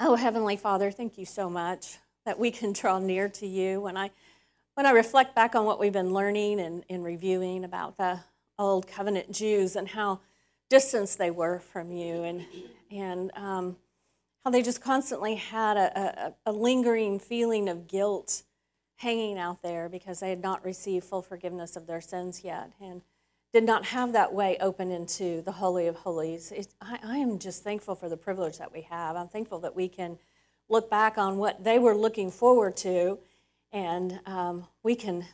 Oh, Heavenly Father, thank you so much that we can draw near to you. When I, when I reflect back on what we've been learning and, and reviewing about the old covenant Jews and how distant they were from you, and, and um, how they just constantly had a, a, a lingering feeling of guilt hanging out there because they had not received full forgiveness of their sins yet. And did not have that way open into the Holy of Holies. It, I, I, am just thankful for the privilege that we have. I'm thankful that we can look back on what they were looking forward to, and um, we can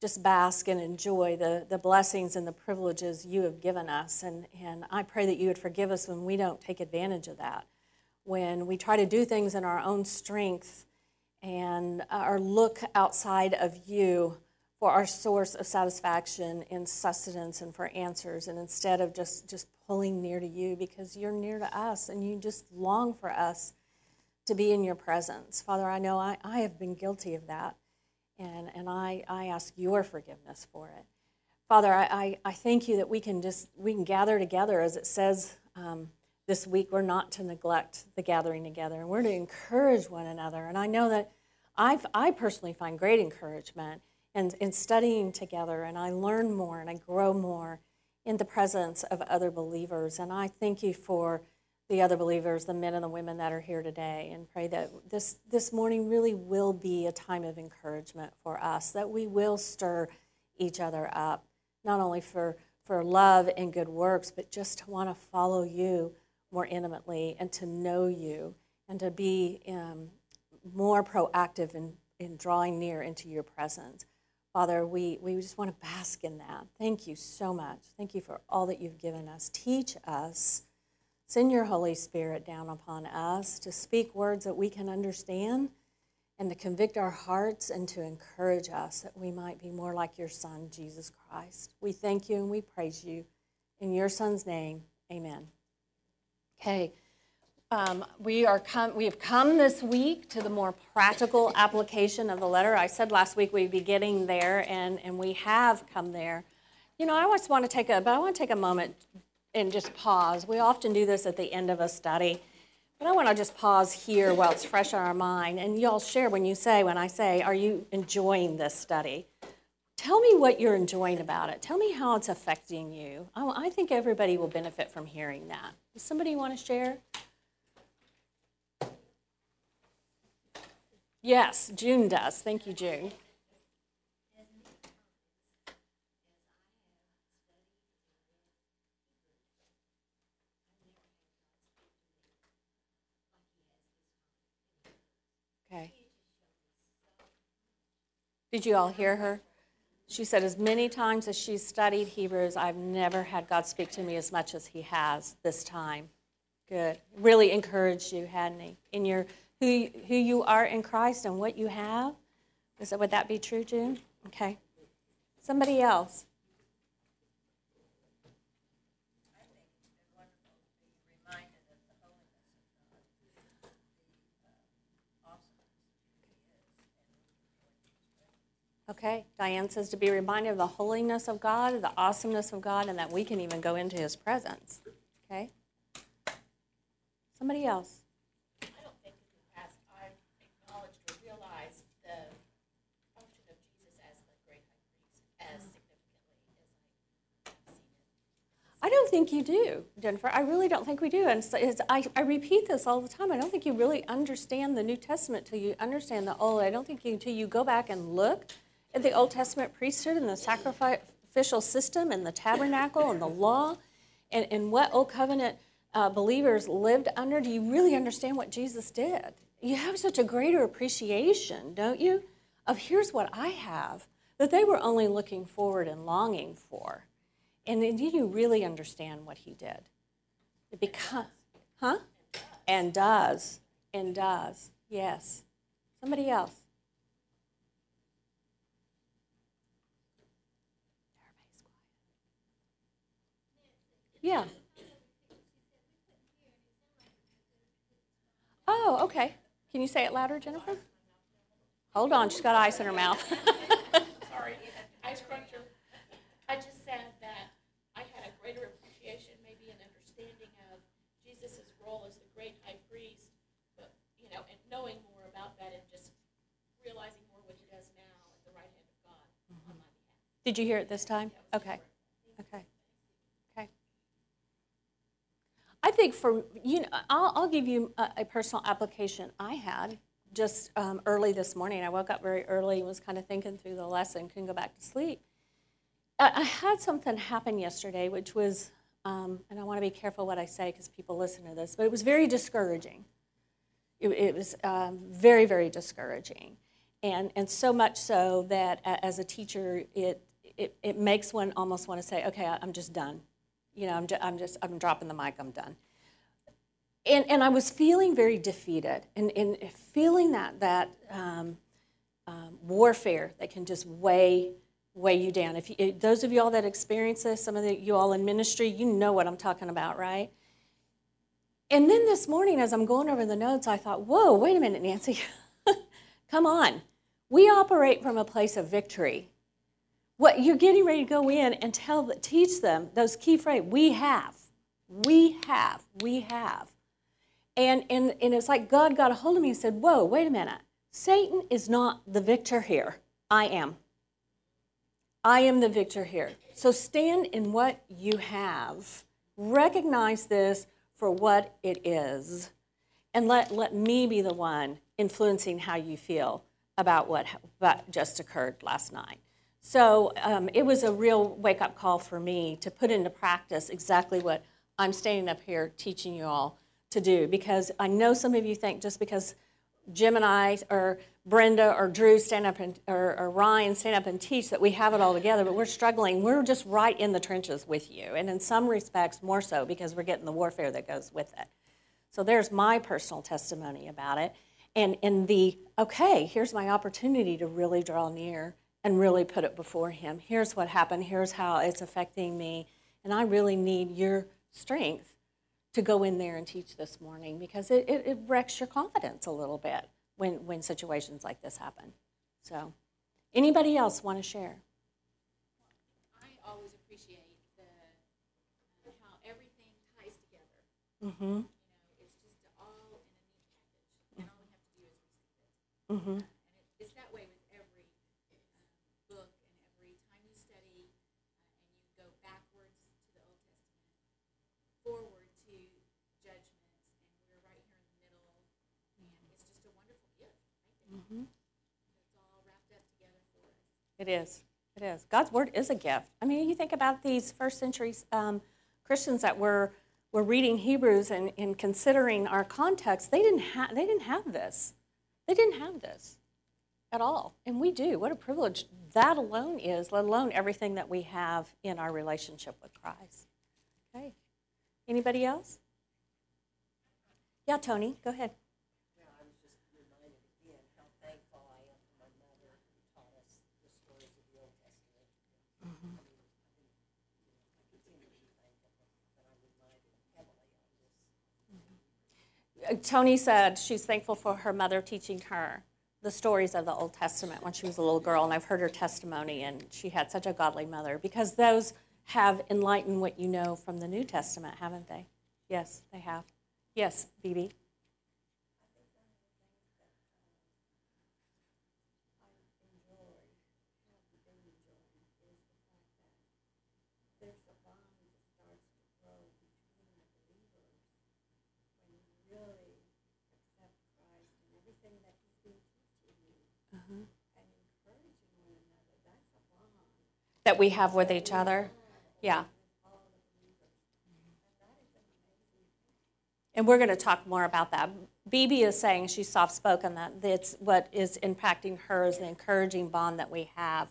just bask and enjoy the, the blessings and the privileges you have given us. And, and I pray that you would forgive us when we don't take advantage of that, when we try to do things in our own strength and or look outside of you for our source of satisfaction and sustenance and for answers and instead of just just pulling near to you because you're near to us and you just long for us to be in your presence. Father i know i, I have been guilty of that and, and I, I ask your forgiveness for it. Father I, I, I thank you that we can just we can gather together as it says um, this week we're not to neglect the gathering together and we're to encourage one another. And i know that I've, i personally find great encouragement and in studying together, and I learn more and I grow more in the presence of other believers. And I thank you for the other believers, the men and the women that are here today, and pray that this, this morning really will be a time of encouragement for us, that we will stir each other up, not only for, for love and good works, but just to want to follow you more intimately and to know you and to be um, more proactive in, in drawing near into your presence. Father, we, we just want to bask in that. Thank you so much. Thank you for all that you've given us. Teach us. Send your Holy Spirit down upon us to speak words that we can understand and to convict our hearts and to encourage us that we might be more like your Son, Jesus Christ. We thank you and we praise you. In your Son's name, amen. Okay. Um, we, are we have come this week to the more practical application of the letter. I said last week we'd be getting there, and, and we have come there. You know, I just want to take a, but I want to take a moment and just pause. We often do this at the end of a study, but I want to just pause here while it's fresh on our mind. And y'all share when you say, when I say, are you enjoying this study? Tell me what you're enjoying about it. Tell me how it's affecting you. I, I think everybody will benefit from hearing that. Does somebody want to share? Yes, June does. Thank you, June. Okay. Did you all hear her? She said, as many times as she's studied Hebrews, I've never had God speak to me as much as He has this time. Good. Really encouraged you, hadn't He? In your who, who you are in Christ and what you have? Is that, would that be true, June? Okay. Somebody else. Okay, Diane says to be reminded of the holiness of God, the awesomeness of God, and that we can even go into His presence. Okay? Somebody else. I don't think you do, Jennifer. I really don't think we do. And so I, I repeat this all the time. I don't think you really understand the New Testament till you understand the Old. I don't think you, until you go back and look at the Old Testament priesthood and the sacrificial system and the tabernacle and the law and, and what Old Covenant uh, believers lived under, do you really understand what Jesus did? You have such a greater appreciation, don't you, of here's what I have that they were only looking forward and longing for. And do you really understand what he did? It become, huh? And does. And does. Yes. Somebody else. Yeah. Oh, okay. Can you say it louder, Jennifer? Hold on, she's got ice in her mouth. Sorry, ice cruncher. role as the great high priest, but you know, and knowing more about that and just realizing more what he does now at the right hand of God mm-hmm. on my mm-hmm. behalf. Did you hear it this time? Okay. Okay. Okay. I think for you know, I'll, I'll give you a, a, personal application I had just um, early this morning. I woke up very early and was kind of thinking through the lesson, couldn't go back to sleep. I, I had something happen yesterday, which was um, and I want to be careful what I say because people listen to this, but it was very discouraging. It, it was um, very, very discouraging. And, and so much so that as a teacher, it, it, it makes one almost want to say, okay, I'm just done. You know, I'm, ju- I'm just, I'm dropping the mic, I'm done. And, and I was feeling very defeated and, and feeling that, that um, um, warfare that can just weigh, weigh you down. If you, eh, those of you all that experience this, some of the, you all in ministry, you know what I'm talking about, right? And then this morning, as I'm going over the notes, I thought, whoa, wait a minute, Nancy. Come on. We operate from a place of victory. What you're getting ready to go in and tell, teach them those key phrases. We have, we have, we have. And, and, and it's like God got a hold of me and said, Whoa, wait a minute. Satan is not the victor here. I am. I am the victor here. So stand in what you have. Recognize this for what it is. And let, let me be the one influencing how you feel about what, what just occurred last night. So um, it was a real wake up call for me to put into practice exactly what I'm standing up here teaching you all to do. Because I know some of you think just because Jim and I, or Brenda, or Drew stand up and, or, or Ryan stand up and teach that we have it all together, but we're struggling. We're just right in the trenches with you. And in some respects, more so because we're getting the warfare that goes with it. So there's my personal testimony about it. And in the, okay, here's my opportunity to really draw near and really put it before Him. Here's what happened. Here's how it's affecting me. And I really need your strength to go in there and teach this morning because it, it, it wrecks your confidence a little bit when, when situations like this happen. So, anybody else want to share? I always appreciate the, how everything ties together. Mm-hmm. You know, it's just all in a neat package, and all we have to do is receive it. Mm-hmm. And it, it's that way with every um, book and every time you study, uh, and you go backwards to the Old Testament, forward to judgment, and we're right here in the middle, and it's just a wonderful gift. I think Mm-hmm. it's all wrapped up together for us. It is. It is. God's word is a gift. I mean, you think about these first century um, Christians that were were reading Hebrews and, and considering our context. They didn't have. They didn't have this. They didn't have this at all, and we do. What a privilege that alone is. Let alone everything that we have in our relationship with Christ. Okay. Anybody else? Yeah, Tony. Go ahead. Well, I was just reminded again how thankful I am for my mother who taught us the stories of the Old Testament. I mean, I think, you know, I continue to be thankful, but I'm reminded heavily on this. Uh, Tony said she's thankful for her mother teaching her the stories of the Old Testament when she was a little girl, and I've heard her testimony, and she had such a godly mother because those have enlightened what you know from the New Testament, haven't they? Yes, they have. Yes, Phoebe. There's a bond that starts to grow between the believers when you really accept Christ and everything that He's been teaching you and encouraging one another. That's a bond. That we have with each other. Yeah. And we're going to talk more about that. BB is saying she's soft spoken, that it's what is impacting her is the encouraging bond that we have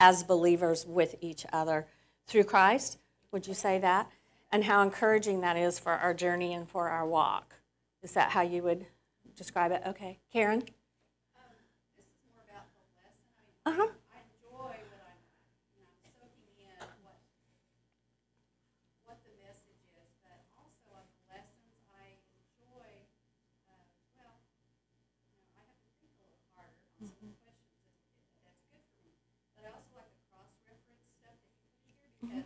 as believers with each other through Christ. Would you say that? And how encouraging that is for our journey and for our walk. Is that how you would describe it? Okay. Karen? This is more about the lesson. I mean, Uh huh. I enjoy what I'm, you know, I'm soaking in what, what the message is, but also of the lessons, I enjoy, uh, well, you know, I have to think a little harder on some of the questions, and that's good for me. But I also like the cross-reference stuff that you put here,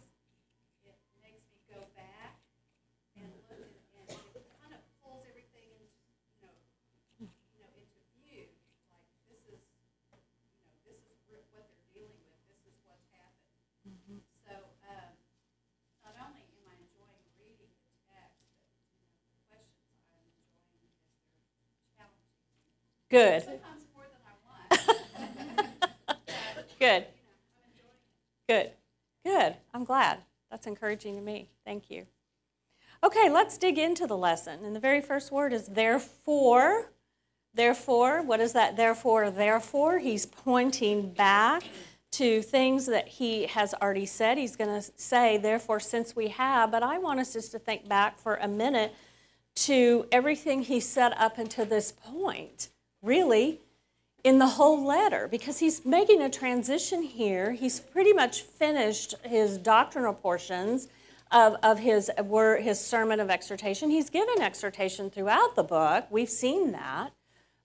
because it makes me go back and look, and, and it kind of pulls everything into, you know, you know, into view Good. Sometimes more than I want. Good. Good. Good. I'm glad. That's encouraging to me. Thank you. Okay, let's dig into the lesson. And the very first word is therefore. Therefore, what is that therefore? Therefore, he's pointing back to things that he has already said. He's going to say, therefore, since we have, but I want us just to think back for a minute to everything he said up until this point. Really, in the whole letter because he's making a transition here. He's pretty much finished his doctrinal portions of, of his, his sermon of exhortation. He's given exhortation throughout the book, we've seen that,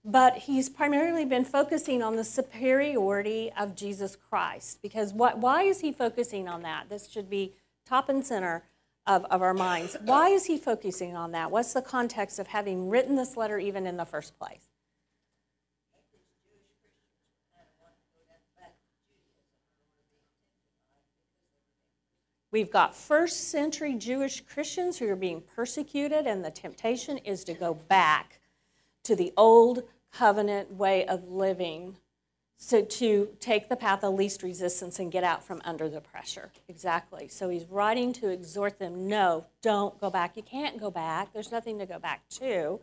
but he's primarily been focusing on the superiority of Jesus Christ. Because what, why is he focusing on that? This should be top and center of, of our minds. Why is he focusing on that? What's the context of having written this letter even in the first place? We've got first century Jewish Christians who are being persecuted, and the temptation is to go back to the old covenant way of living. So, to take the path of least resistance and get out from under the pressure. Exactly. So, he's writing to exhort them no, don't go back. You can't go back. There's nothing to go back to.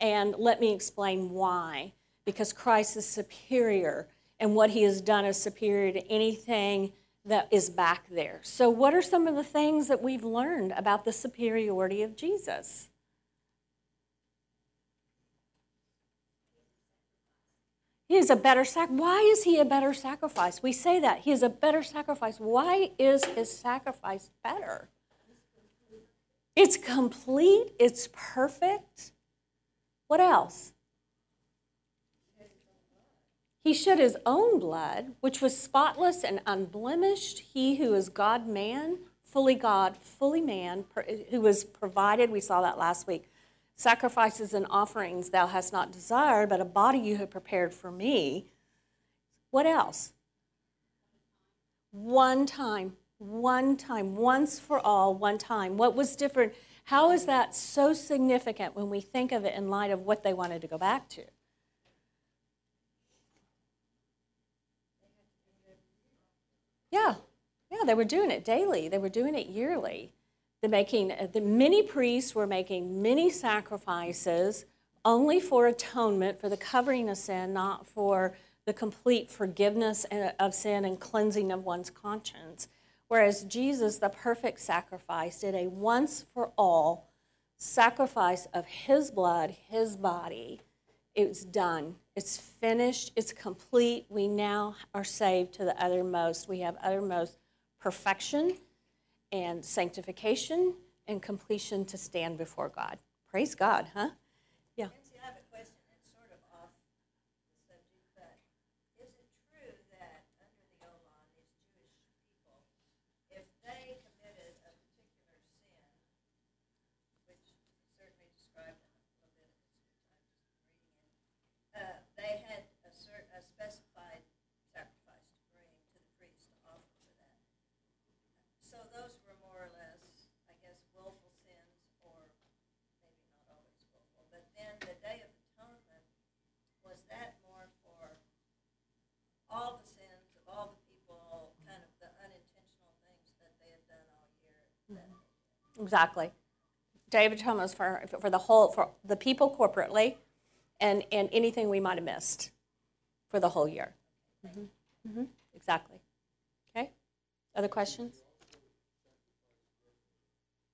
And let me explain why. Because Christ is superior, and what he has done is superior to anything that is back there. So, what are some of the things that we've learned about the superiority of Jesus? He is a better sac. Why is he a better sacrifice? We say that he is a better sacrifice. Why is his sacrifice better? It's complete. It's perfect. What else? He shed his own blood, which was spotless and unblemished. He who is God man, fully God, fully man, who was provided, we saw that last week. Sacrifices and offerings thou hast not desired, but a body you have prepared for me. What else? One time, one time, once for all, one time. What was different? How is that so significant when we think of it in light of what they wanted to go back to? Yeah, yeah, they were doing it daily. They were doing it yearly. They're making uh, the many priests were making many sacrifices only for atonement, for the covering of sin, not for the complete forgiveness uh, of sin and cleansing of one's conscience. Whereas Jesus, the perfect sacrifice, did a once for all sacrifice of his blood, his body. It's done. It's finished. It's complete. We now are saved to the uttermost. We have uttermost perfection and sanctification and completion to stand before God. Praise God, huh? Yeah. Nancy, I have a question. It's sort of off the subject, but is it true that under the old law, these Jewish people, if they committed a particular sin, which is certainly described in Leviticus, which I'm just reading in, uh, they had a cer a specified sacrifice to bring to the priest to offer for that. So those were more or less, I guess, willful sins, or maybe not always willful. But then the Day of Atonement, was that more for all the sins of all the people, kind of the unintentional things that they had done all year? that- Exactly. David Thomas for, for the whole, for the people corporately and, and anything we might have missed for the whole year. Mhm. Mhm. Exactly. Okay? Other questions?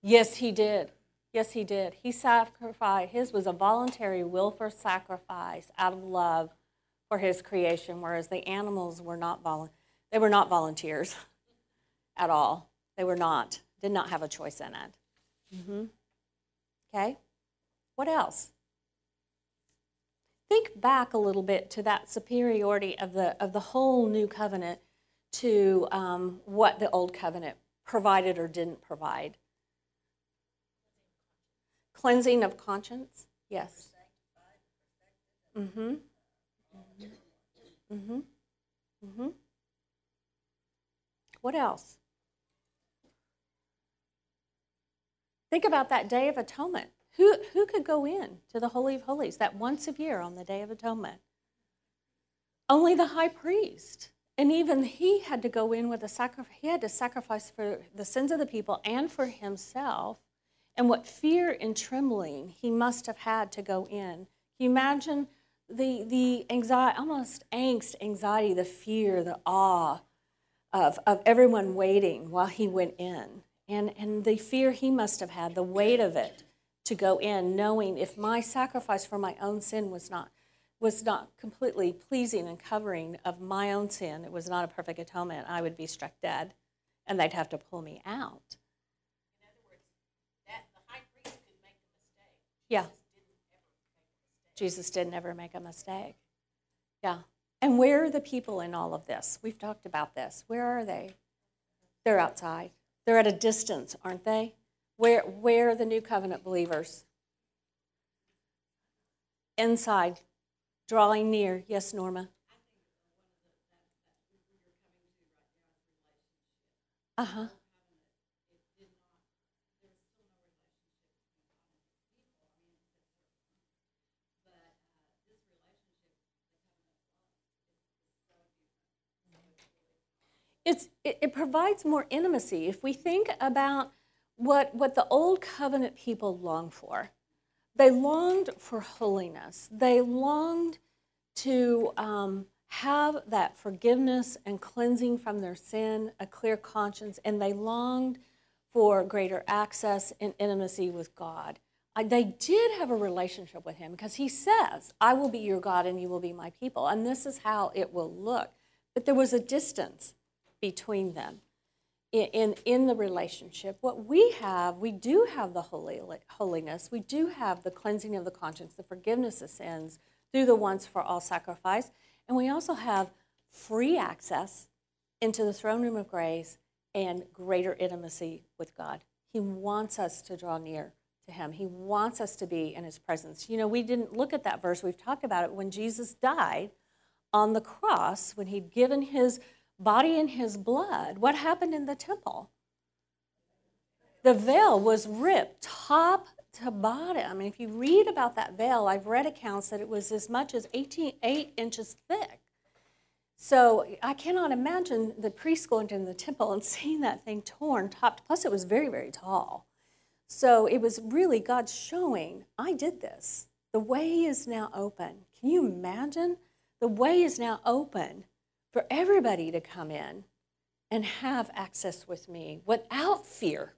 Yes, he did. Yes, he did. He sacrificed, his was a voluntary, willful sacrifice out of love for his creation, whereas the animals were not volu- they were not volunteers at all. They were not, did not have a choice in it. Hmm Okay? What else? Think back a little bit to that superiority of the, of the whole new covenant to um, what the old covenant provided or didn't provide. Cleansing of conscience? Yes. Mm-hmm. Mm-hmm. Mm-hmm. What else? Think about that Day of Atonement. Who, who could go in to the Holy of Holies that once a year on the Day of Atonement? Only the high priest. And even he had to go in with a sacrifice. He had to sacrifice for the sins of the people and for himself. And what fear and trembling he must have had to go in. Can you imagine the, the anxiety, almost angst, anxiety, the fear, the awe of, of everyone waiting while he went in? And, and the fear he must have had, the weight of it to go in, knowing if my sacrifice for my own sin was not was not completely pleasing and covering of my own sin, it was not a perfect atonement, I would be struck dead, and they'd have to pull me out. In other words, that the high priest could make a mistake. Yeah. Jesus did never make a mistake. Yeah. And where are the people in all of this? We've talked about this. Where are they? They're outside. They're at a distance, aren't they? Where, where are the new covenant believers? Inside, drawing near. Yes, Norma. Uh huh. It's, it, it provides more intimacy. If we think about what, what the old covenant people longed for, they longed for holiness. They longed to um, have that forgiveness and cleansing from their sin, a clear conscience, and they longed for greater access and intimacy with God. They did have a relationship with Him because He says, I will be your God and you will be my people. And this is how it will look. But there was a distance between them in, in, the relationship. What we have, we do have the holy, holiness, we do have the cleansing of the conscience, the forgiveness of sins through the once for all sacrifice, and we also have free access into the throne room of grace and greater intimacy with God. He wants us to draw near to Him. He wants us to be in His presence. You know, we didn't look at that verse, we've talked about it. When Jesus died on the cross, when He'd given His body and his blood, what happened in the temple? The veil was ripped top to bottom. I mean, if you read about that veil, I've read accounts that it was as much as 18, 8 inches thick. So I cannot imagine the priest going to the temple and seeing that thing torn top. Plus, it was very, very tall. So it was really God showing, I did this. The way is now open. Can you imagine? The way is now open for everybody to come in and have access with me without fear,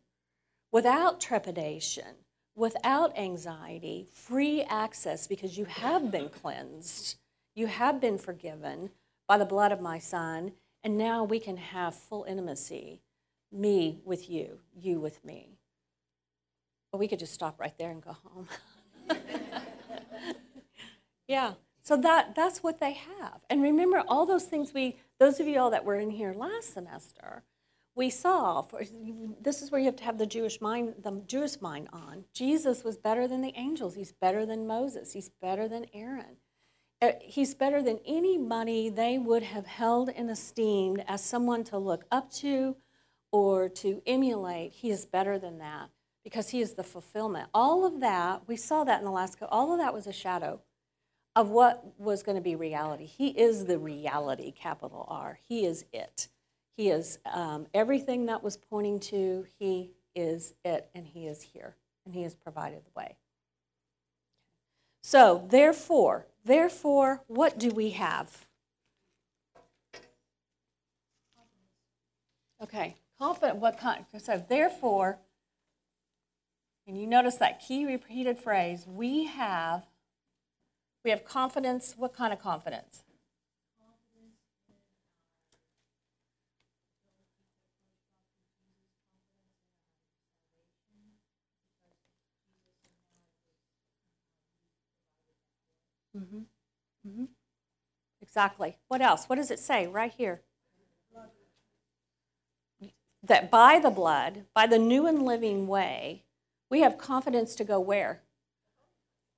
without trepidation, without anxiety, free access because you have been cleansed, you have been forgiven by the blood of my Son, and now we can have full intimacy me with you, you with me. But we could just stop right there and go home. yeah. So that, that's what they have. And remember, all those things we, those of you all that were in here last semester, we saw, for, this is where you have to have the Jewish mind, the Jewish mind on. Jesus was better than the angels. He's better than Moses. He's better than Aaron. Uh, he's better than anybody they would have held and esteemed as someone to look up to or to emulate. He is better than that because he is the fulfillment. All of that, we saw that in the last, all of that was a shadow of what was going to be reality. He is the reality, capital R. He is it. He is um, everything that was pointing to, He is it, and He is here, and He has provided the way. So, therefore, therefore, what do we have? Okay, confident. What kind? So, therefore, and you notice that key repeated phrase, we have we have confidence. What kind of confidence? Mm-hmm. Mm-hmm. Exactly. What else? What does it say right here? That by the blood, by the new and living way, we have confidence to go where?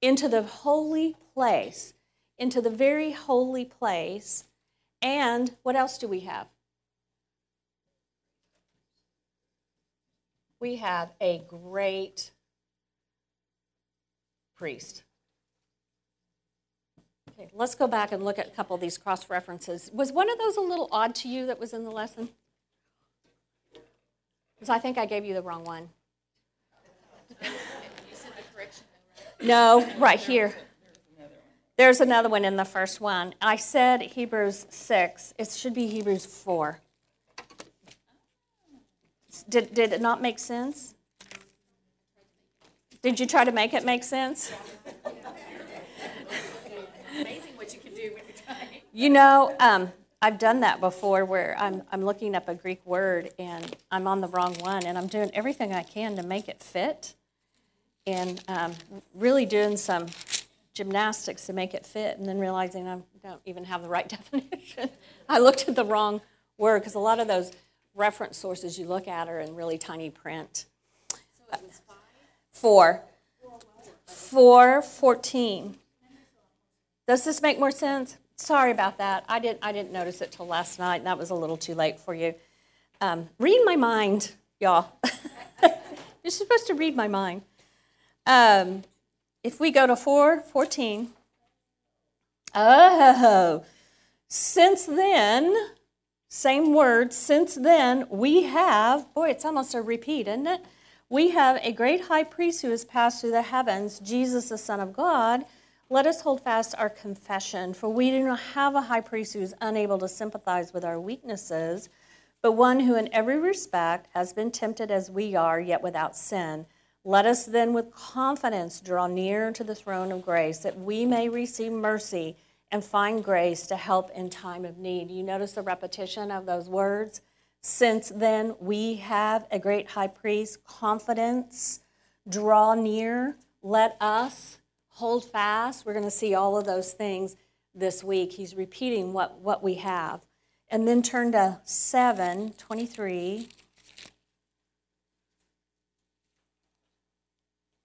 into the holy place, into the very holy place. And what else do we have? We have a great priest. Okay, let's go back and look at a couple of these cross references. Was one of those a little odd to you that was in the lesson? Because I think I gave you the wrong one. You said the correction though, right? No, right here. There's another one in the first one. I said Hebrews 6. It should be Hebrews 4. Did, did it not make sense? Did you try to make it make sense? Amazing what you can do with your time. You know, um, I've done that before where I'm, I'm looking up a Greek word and I'm on the wrong one and I'm doing everything I can to make it fit and um, really doing some gymnastics to make it fit and then realizing I don't even have the right definition. I looked at the wrong word because a lot of those reference sources you look at are in really tiny print. So it was five? Four. Four fourteen. Does this make more sense? Sorry about that. I didn't. I didn't notice it till last night, and that was a little too late for you. Um, read my mind, y'all. You're supposed to read my mind. Um, if we go to four fourteen. Oh, since then, same word. Since then, we have. Boy, it's almost a repeat, isn't it? We have a great high priest who has passed through the heavens, Jesus, the Son of God. Let us hold fast our confession, for we do not have a high priest who is unable to sympathize with our weaknesses, but one who in every respect has been tempted as we are, yet without sin. Let us then with confidence draw near to the throne of grace, that we may receive mercy and find grace to help in time of need. You notice the repetition of those words? Since then, we have a great high priest, confidence, draw near, let us hold fast. We're going to see all of those things this week. He's repeating what, what we have. And then turn to 723.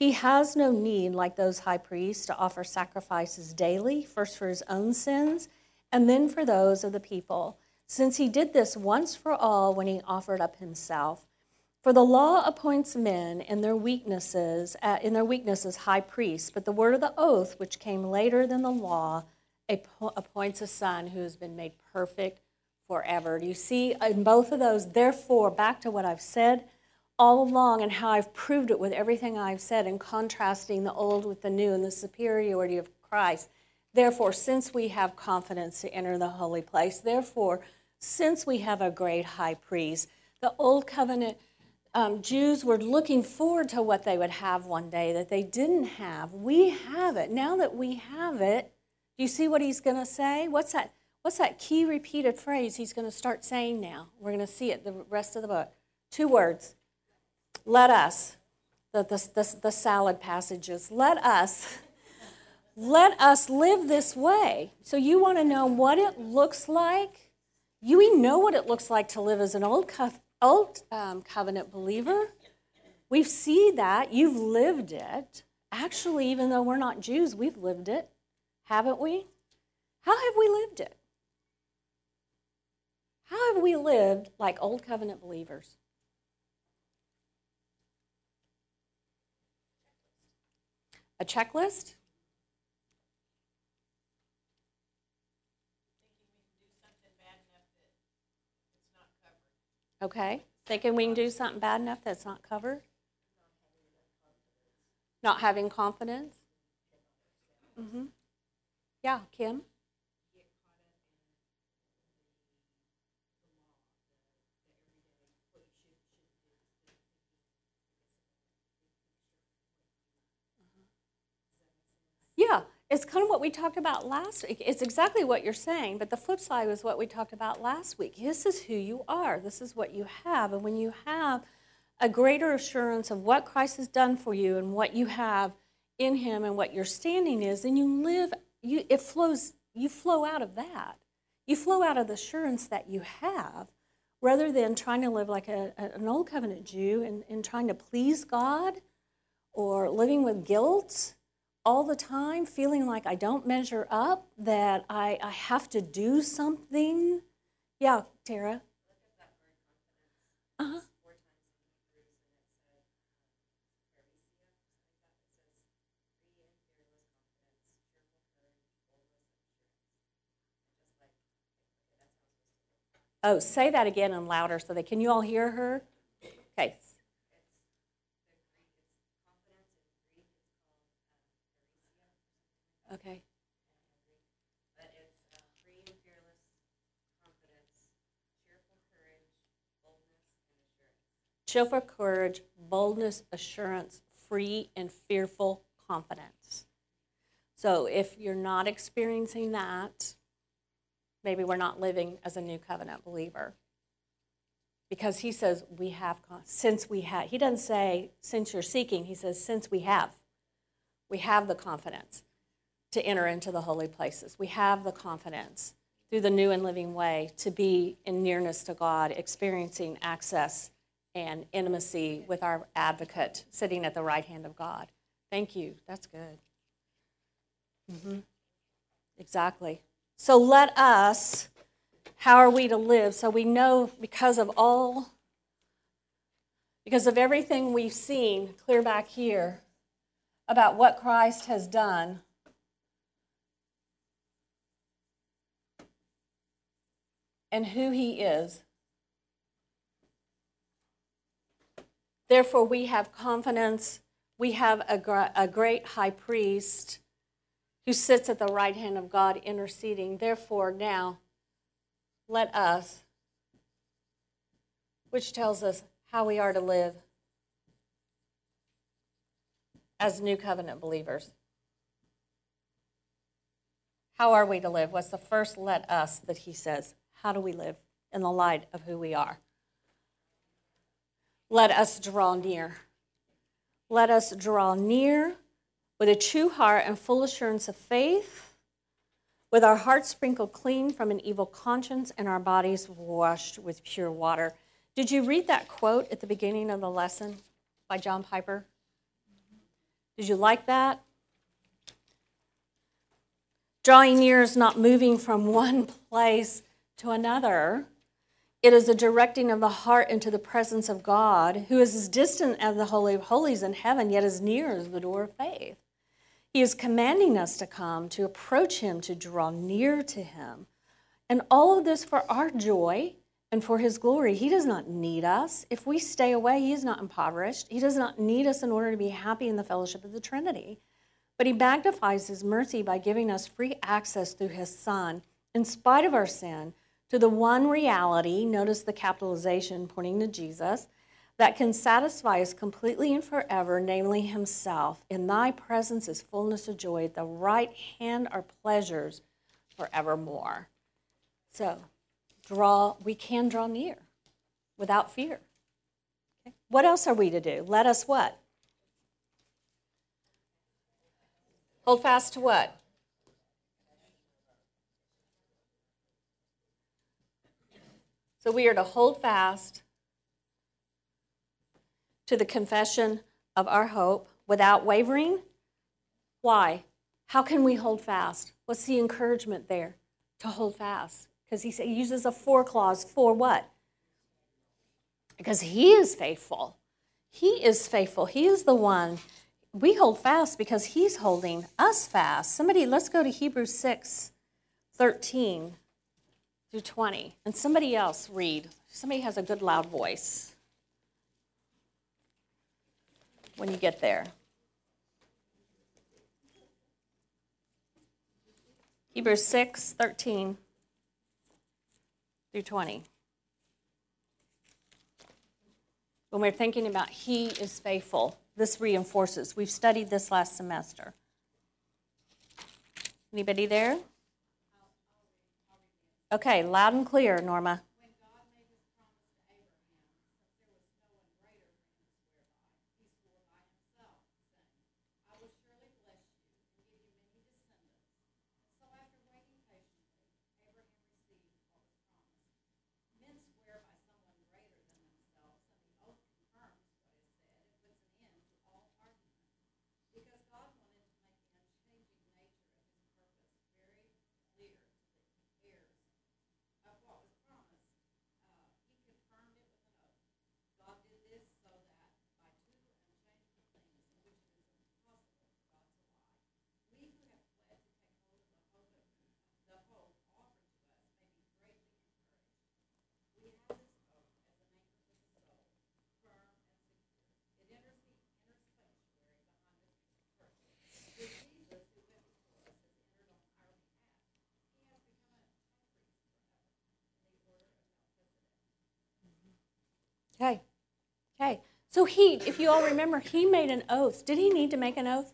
He has no need, like those high priests, to offer sacrifices daily, first for his own sins, and then for those of the people since he did this once for all when he offered up himself. For the law appoints men in their weaknesses, uh, in their weaknesses, high priests, but the word of the oath, which came later than the law, appoints a son who has been made perfect forever. Do you see in both of those? Therefore, back to what I've said all along and how I've proved it with everything I've said in contrasting the old with the new and the superiority of Christ. Therefore, since we have confidence to enter the holy place, therefore, since we have a great high priest, the old covenant um, Jews were looking forward to what they would have one day that they didn't have. We have it. Now that we have it, do you see what he's going to say? What's that? What's that key repeated phrase he's going to start saying now? We're going to see it the rest of the book. Two words. Let us. The, the, the, the salad passages. Let us. Let us live this way. So you want to know what it looks like you we know what it looks like to live as an old, co- old um, covenant believer. We see that. You've lived it. Actually, even though we're not Jews, we've lived it, haven't we? How have we lived it? How have we lived like old covenant believers? A checklist? Okay. Thinking we can do something bad enough that's not covered? Not having confidence? Mm-hmm. Yeah, Kim? Yeah, it's kind of what we talked about last week. It's exactly what you're saying, but the flip side was what we talked about last week. This is who you are, this is what you have. And when you have a greater assurance of what Christ has done for you and what you have in Him and what your standing is, then you live you it flows you flow out of that. You flow out of the assurance that you have rather than trying to live like a, an old covenant Jew and, and trying to please God or living with guilt all the time, feeling like I don't measure up, that I, I have to do something. Yeah, Tara. Uh-huh. Oh, say that again and louder so that can you all hear her? Okay. Okay. but it's uh, free and fearless confidence, cheerful courage, boldness, and assurance. Cheerful courage, boldness, assurance, free and fearful confidence. So if you're not experiencing that, maybe we're not living as a new covenant believer. Because he says we have, since we have, he doesn't say since you're seeking, he says since we have. We have the confidence to enter into the holy places. We have the confidence through the new and living way to be in nearness to God, experiencing access and intimacy with our advocate sitting at the right hand of God. Thank you. That's good. hmm Exactly. So let us, how are we to live? So we know because of all, because of everything we've seen clear back here about what Christ has done. And who he is. Therefore, we have confidence. We have a, gr- a great high priest who sits at the right hand of God interceding. Therefore, now, let us, which tells us how we are to live as new covenant believers. How are we to live? What's the first let us that he says? How do we live in the light of who we are? Let us draw near. Let us draw near with a true heart and full assurance of faith, with our hearts sprinkled clean from an evil conscience and our bodies washed with pure water. Did you read that quote at the beginning of the lesson by John Piper? Did you like that? Drawing near is not moving from one place to another. It is a directing of the heart into the presence of God, who is as distant as the Holy of Holies in heaven, yet as near as the door of faith. He is commanding us to come, to approach Him, to draw near to Him. And all of this for our joy and for His glory. He does not need us. If we stay away, He is not impoverished. He does not need us in order to be happy in the fellowship of the Trinity. But He magnifies His mercy by giving us free access through His Son, in spite of our sin, to the one reality, notice the capitalization pointing to Jesus, that can satisfy us completely and forever, namely Himself. In Thy presence is fullness of joy. At the right hand are pleasures forevermore. So, draw, we can draw near without fear. Okay. What else are we to do? Let us what? Hold fast to what? So we are to hold fast to the confession of our hope without wavering. Why? How can we hold fast? What's the encouragement there to hold fast? Because he uses a for clause for what? Because he is faithful. He is faithful. He is the one. We hold fast because he's holding us fast. Somebody, let's go to Hebrews 6 13 through 20. And somebody else read. Somebody has a good loud voice when you get there. Hebrews 6 13 through 20. When we're thinking about He is faithful, this reinforces. We've studied this last semester. Anybody there? Okay, loud and clear, Norma. When God made his promise to Abraham, since there was no one greater for him to swear by, he swore by himself, saying, I will surely bless you and give you many descendants. So he, if you all remember, he made an oath. Did he need to make an oath?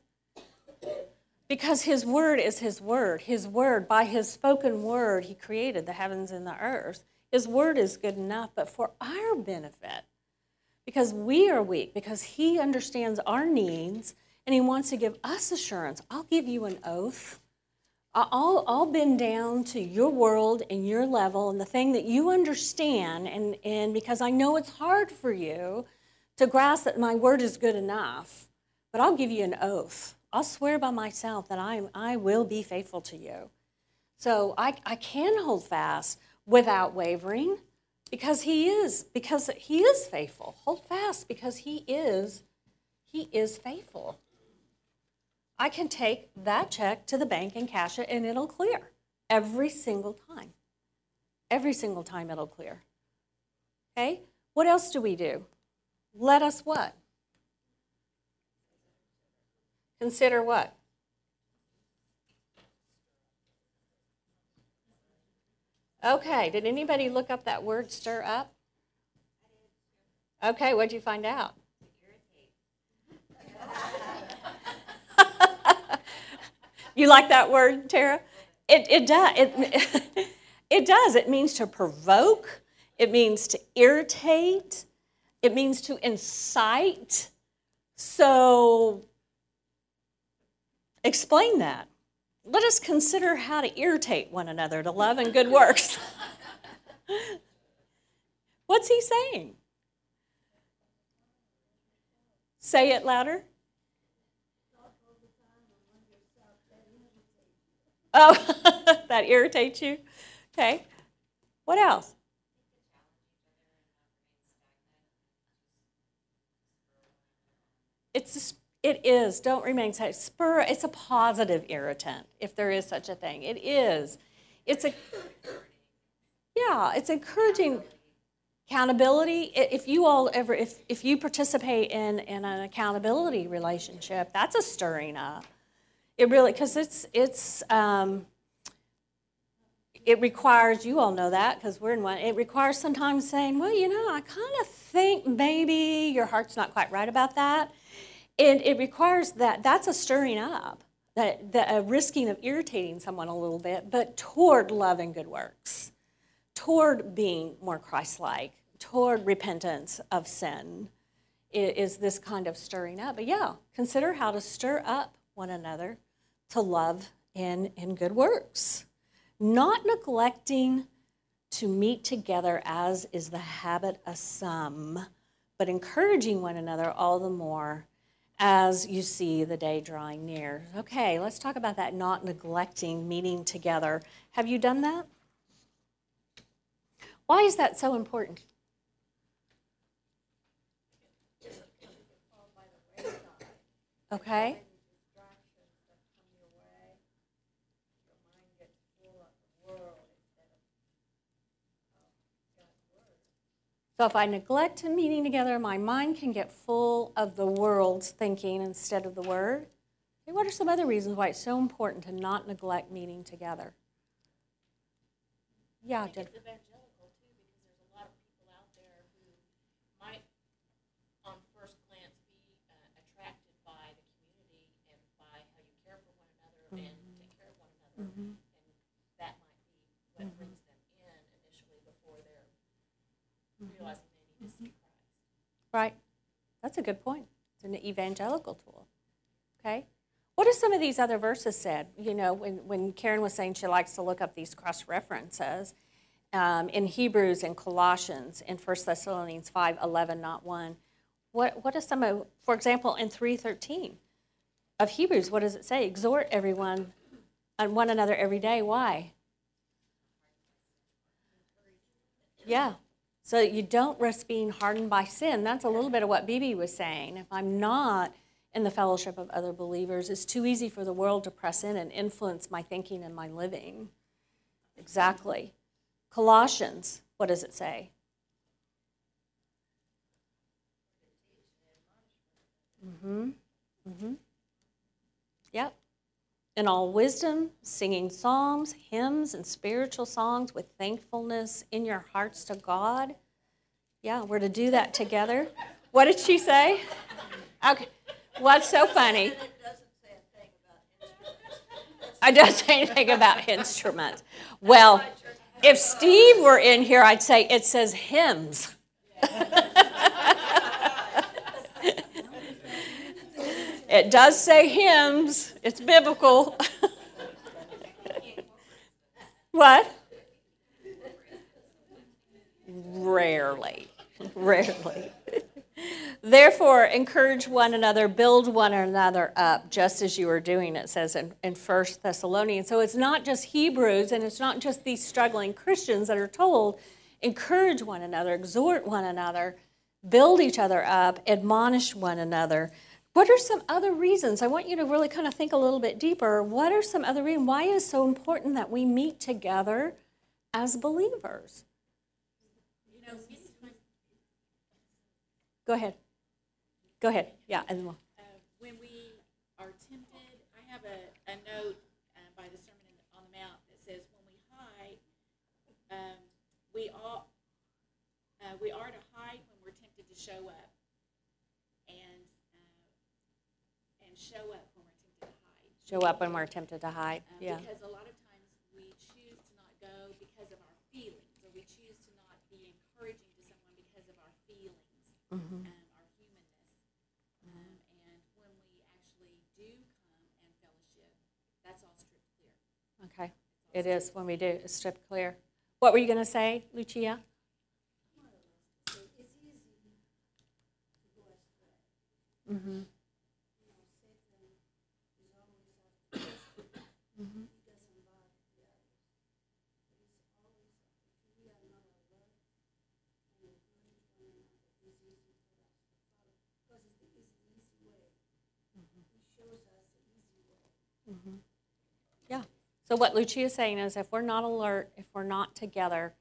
Because his word is his word. His word, by his spoken word, he created the heavens and the earth. His word is good enough, but for our benefit, because we are weak, because he understands our needs and he wants to give us assurance. I'll give you an oath. I'll, I'll bend down to your world and your level and the thing that you understand, and, and because I know it's hard for you to grasp that my word is good enough, but I'll give you an oath. I'll swear by myself that I, I will be faithful to you. So I, I can hold fast without wavering because he is, because he is faithful. Hold fast because he is, he is faithful. I can take that check to the bank and cash it and it'll clear every single time. Every single time it'll clear. Okay? What else do we do? Let us what? Consider what? Okay, did anybody look up that word stir up? Okay, what'd you find out? you like that word, Tara? It, it does. It, it does. It means to provoke, it means to irritate, it means to incite. So, explain that. Let us consider how to irritate one another to love and good works. What's he saying? Say it louder. Oh, that irritates you? Okay. What else? It's it is. Don't remain silent. Spur. It's a positive irritant, if there is such a thing. It is. It's a. Yeah, it's encouraging accountability. If you all ever, if if you participate in in an accountability relationship, that's a stirring up. It really because it's it's. Um, it requires you all know that because we're in one it requires sometimes saying well you know i kind of think maybe your heart's not quite right about that and it requires that that's a stirring up that, a risking of irritating someone a little bit but toward love and good works toward being more christ-like toward repentance of sin is this kind of stirring up. But yeah consider how to stir up one another to love and, and good works. Not neglecting to meet together as is the habit of some, but encouraging one another all the more as you see the day drawing near. Okay, let's talk about that not neglecting meeting together. Have you done that? Why is that so important? Okay. So if I neglect meeting together, my mind can get full of the world's thinking instead of the word. Okay, what are some other reasons why it's so important to not neglect meeting together? Yeah, Jennifer. It's evangelical too, because there's a lot of people out there who might, on first glance, be uh, attracted by the community and by how you care for one another and take care of one another. And that might be what brings them in initially before they're realizing they need to see Christ. Right. That's a good point. It's an evangelical tool. Okay. What are some of these other verses said? You know, when, when Karen was saying she likes to look up these cross references um, in Hebrews and Colossians, in 1 Thessalonians 5 11, not 1. What, what are some of, for example, in 3.13 of Hebrews, what does it say? Exhort everyone and one another every day. Why? Yeah. So you don't risk being hardened by sin. That's a little bit of what Bibi was saying. If I'm not in the fellowship of other believers, it's too easy for the world to press in and influence my thinking and my living. Exactly. Colossians, what does it say? Mm-hmm. Mm-hmm. Yep. In all wisdom, singing psalms, hymns, and spiritual songs with thankfulness in your hearts to God. Yeah, we're to do that together. What did she say? Okay. What's so funny? I don't say anything about instruments. Well, if Steve were in here, I'd say it says hymns. It does say hymns. It's biblical. what? Rarely. Rarely. Therefore, encourage one another, build one another up, just as you are doing, it says in, in 1 Thessalonians. So it's not just Hebrews and it's not just these struggling Christians that are told, encourage one another, exhort one another, build each other up, admonish one another. What are some other reasons? I want you to really kind of think a little bit deeper. What are some other reasons? Why is it so important that we meet together as believers? You know, Go ahead. Go ahead. Yeah, and we'll- uh, when we are tempted, I have a, a note uh, by the Sermon on the Mount that says, when we hide, um, we all, uh, we are to hide when we're tempted to show up. And, uh, and show up when we're tempted to hide. show up when we're tempted to hide. Um, Yeah. Because a lot of times we choose to not go because of our feelings, or we choose to not be encouraging to someone because of our feelings, Mm-hmm. um, our humanness. Um, and when we actually do come and fellowship, that's all stripped clear. Okay. It is when we do. It's stripped clear. What were you going to say, Lucia? Mm-hmm. Yeah. So what Lucia is saying is if we're not alert, if we're not together,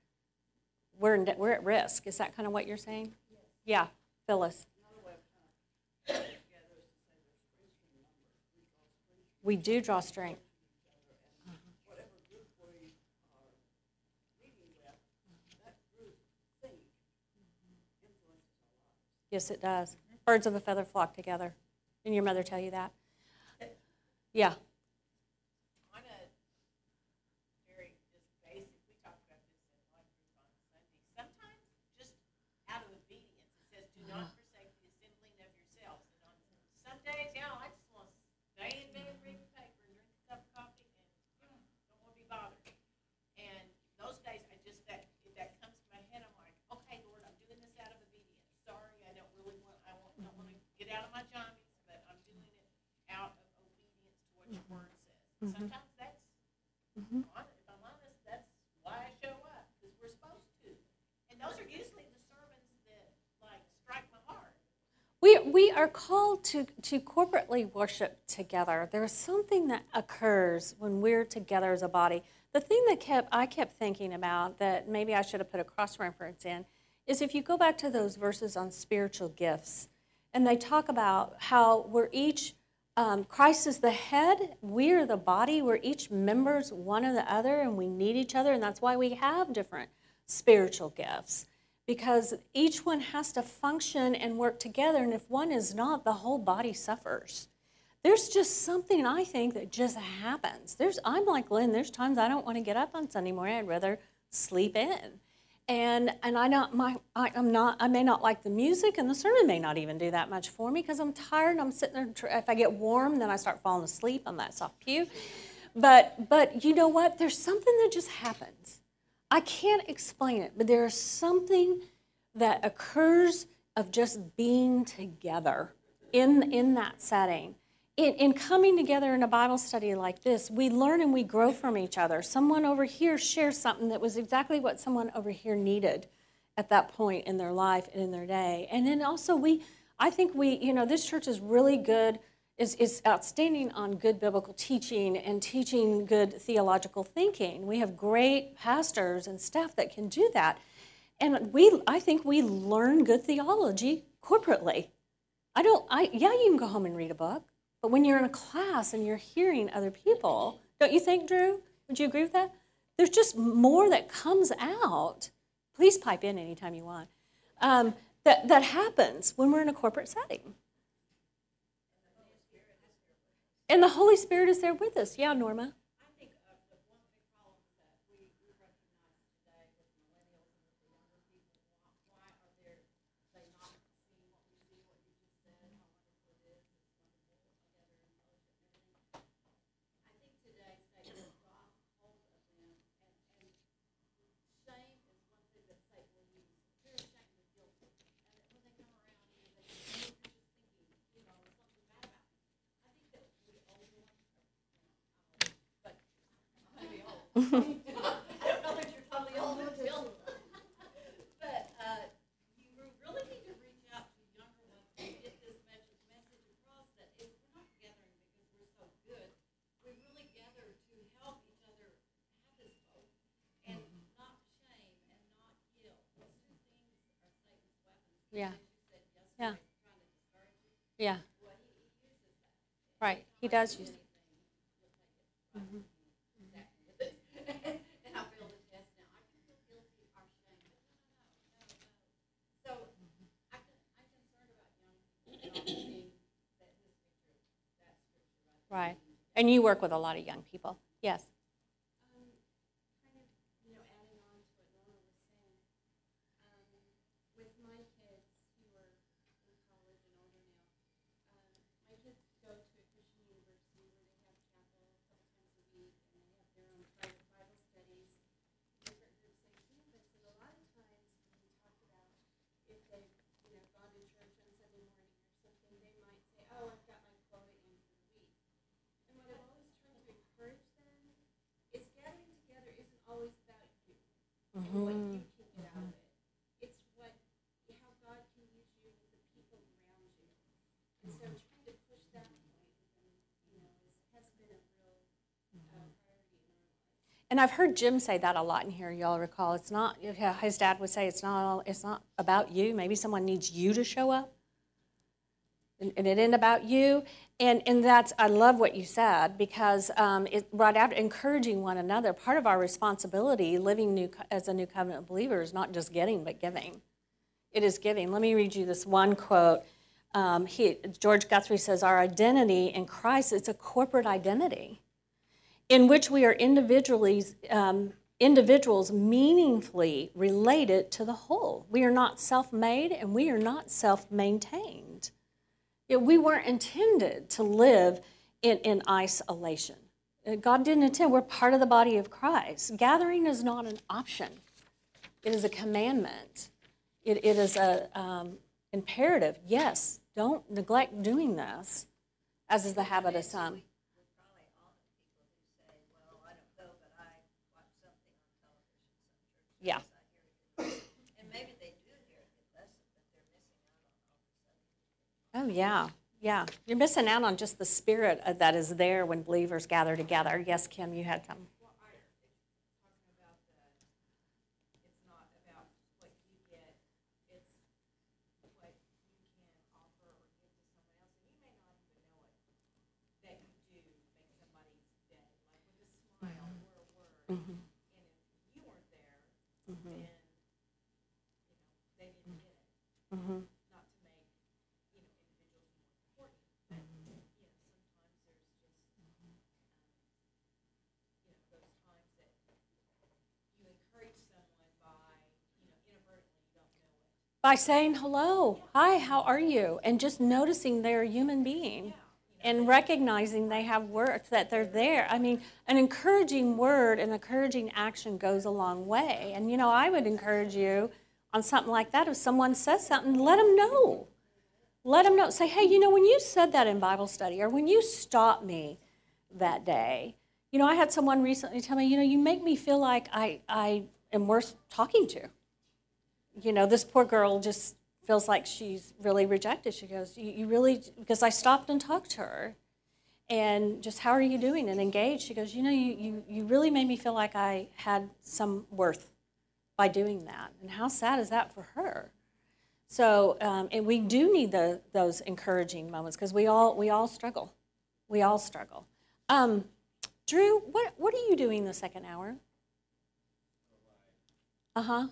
we're, in, we're at risk. Is that kind of what you're saying? Yeah. Phyllis. We do draw strength. Yes, it does. Birds of a feather flock together. Didn't your mother tell you that? Yeah. on a very just basic, we talked about this in life group on Sunday. Sometimes just out of obedience, it says, do not forsake the assembling of yourselves. And on some days, you know, I just want to stay in bed, read the paper, and drink a cup of coffee, and you know, don't want to be bothered. And those days, I just that that comes to my head. I'm like, okay, Lord, I'm doing this out of obedience. Sorry, I don't really want. I want, don't want to get out of my jammies, but I'm doing it out of obedience to what your word says. Sometimes that's mm-hmm. hon- if I'm honest, that's why I show up because we're supposed to. And those are usually the sermons that like strike my heart. We, we are called to, to corporately worship together. There's something that occurs when we're together as a body. The thing that kept I kept thinking about that maybe I should have put a cross reference in is if you go back to those verses on spiritual gifts, and they talk about how we're each um, Christ is the head, we're the body, we're each members one of the other, and we need each other, and that's why we have different spiritual gifts because each one has to function and work together, and if one is not, the whole body suffers. There's just something I think that just happens. There's I'm like Lynn. There's times I don't want to get up on Sunday morning. I'd rather sleep in, and and I not my I, I'm not I may not like the music, and the sermon may not even do that much for me because I'm tired. I'm sitting there. If I get warm, then I start falling asleep on that soft pew. But but you know what? There's something that just happens. I can't explain it, but there is something that occurs of just being together in, in that setting. In, in coming together in a Bible study like this, we learn and we grow from each other. Someone over here shares something that was exactly what someone over here needed at that point in their life and in their day. And then also we, I think we, you know, this church is really good, is, is outstanding on good biblical teaching and teaching good theological thinking. We have great pastors and staff that can do that. And we, I think we learn good theology corporately. I don't, I, yeah, you can go home and read a book, but when you're in a class and you're hearing other people, don't you think, Drew? Would you agree with that? There's just more that comes out. Please pipe in anytime you want. Um, that, that happens when we're in a corporate setting. And the Holy Spirit is there with us. Yeah, Norma. I think uh, the one big problem that we, we recognize today with millennials and with the younger people, why, why are there, they not seeing what we see, what you just said, how wonderful it is, it's wonderful together in fellowship and everything. I think today Satan has got hold of them, and, and shame is one thing that Satan will use. Fear of shame is guilty, and that when they come around you, they say, you're just thinking, you know, something bad about me. I think that we older ones, you know, but maybe old. I don't know that you're totally old until. But, uh, you really need to reach out to younger ones and get this message, message across that is, we're not gathering because we're so good. We really gather to help each other have this hope and not shame and not guilt. Those two things are Satan's weapons. Yeah. As you said Yeah. yesterday, trying to discourage you. Yeah. Well, he, he. Right. He does use it. And I failed the test now. I can feel guilty or shame, but no, no, no, no, no. So I can, I'm concerned about young people not seeing that this picture, that scripture right. And you work with a lot of young people. Yes. Um, kind of, you know, adding on to what Norma was saying, um, with my kids who are in college and older now, um, my kids go to a Christian university where they have chapel a couple times a week and they have their own private Bible studies, different groups on campus. And a lot of times when we talk about if they've, you know, gone to church on Sunday morning or something, they might say, oh, I've got my quota in for the week. And what I've always tried to encourage them is gathering together isn't always about you Mm-hmm. and what you can get out of it. It's what, how God can use you with the people around you. And so mm-hmm. trying to push that point you know, is, has been a real uh, mm-hmm. priority in our lives. And I've heard Jim say that a lot in here. Y'all recall? It's not. His dad would say it's not. all- It's not about you. Maybe someone needs you to show up, and, and it ain't about you. And and that's. I love what you said because um, it, brought out encouraging one another. Part of our responsibility, living new as a new covenant believer, is not just getting but giving. It is giving. Let me read you this one quote. Um, he, George Guthrie says, "Our identity in Christ is a corporate identity." in which we are individually, um, individuals meaningfully related to the whole. We are not self made and we are not self maintained. We weren't intended to live in, in isolation. Uh, God didn't intend, we're part of the body of Christ. Gathering is not an option, it is a commandment, it, it is a um, imperative. Yes, don't neglect doing this, as is the habit of some. With probably all the people who say, well, I don't go, but I watch something on television, some church Yeah. service, I hear a good lesson. And maybe they do hear a good lesson, but they're missing out on all the Oh, yeah, yeah. You're missing out on just the spirit that is there when believers gather together. Yes, Kim, you had some. Well, I, it's talking about the, it's not about what you get, it's what you can offer or give to someone else, and you may not even know it, that you do make somebody's day, like with a smile or a word. And if you weren't there, then, you know, they didn't get it. Not to make, you know, individuals more important, but, you know, sometimes there's just, um, you know, those times that you encourage someone by, you know, inadvertently, you don't know it. By saying hello, hi, how are you? And just noticing they're a human being and recognizing they have work, that they're there. I mean, an encouraging word and encouraging action goes a long way. And, you know, I would encourage you on something like that. If someone says something, let them know. Let them know. Say, hey, you know, when you said that in Bible study or when you stopped me that day, you know, I had someone recently tell me, you know, you make me feel like I, I am worth talking to you know, this poor girl just feels like she's really rejected. She goes, you, you really, because I stopped and talked to her. And just, how are you doing? And engaged. She goes, you know, you, you, you really made me feel like I had some worth by doing that. And how sad is that for her? So, um, and we do need the, those encouraging moments because we all, we all struggle. We all struggle. Um, Drew, what, what are you doing the second hour? Uh huh.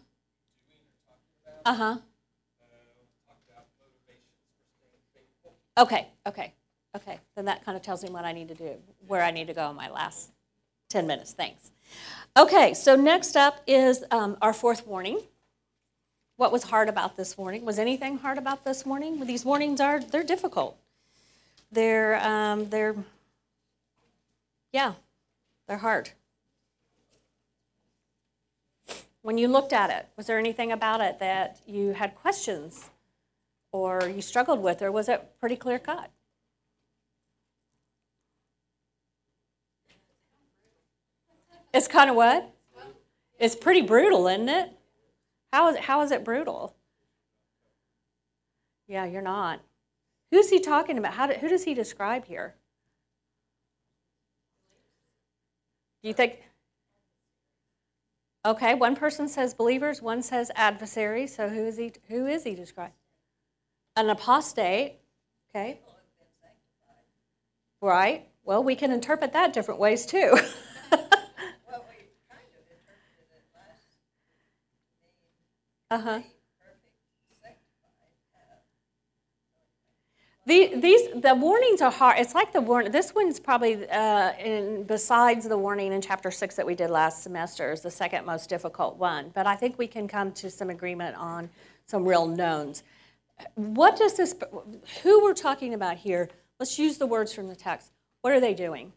Uh-huh. Okay, okay, okay. Then that kind of tells me what I need to do, where I need to go in my last 10 minutes. Thanks. Okay, so next up is um, our fourth warning. What was hard about this warning? Was anything hard about this warning? Well, these warnings are, they're difficult. They're, um, they're, yeah, they're hard. When you looked at it, was there anything about it that you had questions or you struggled with, or was it pretty clear cut? It's kind of what? It's pretty brutal, isn't it? How is, how is it brutal? Yeah, you're not. Who's he talking about? How do, who does he describe here? Do you think? Okay, one person says believers, one says adversaries. So who is he? Who is he describing? An apostate. Okay. Right. Well, we can interpret that different ways too. Well, we kind of interpreted it last uh huh. perfect, sanctified. The, these the warnings are hard. It's like the warning. This one's probably uh, in besides the warning in chapter six that we did last semester is the second most difficult one. But I think we can come to some agreement on some real knowns. What does this? Who we're talking about here? Let's use the words from the text. What are they doing?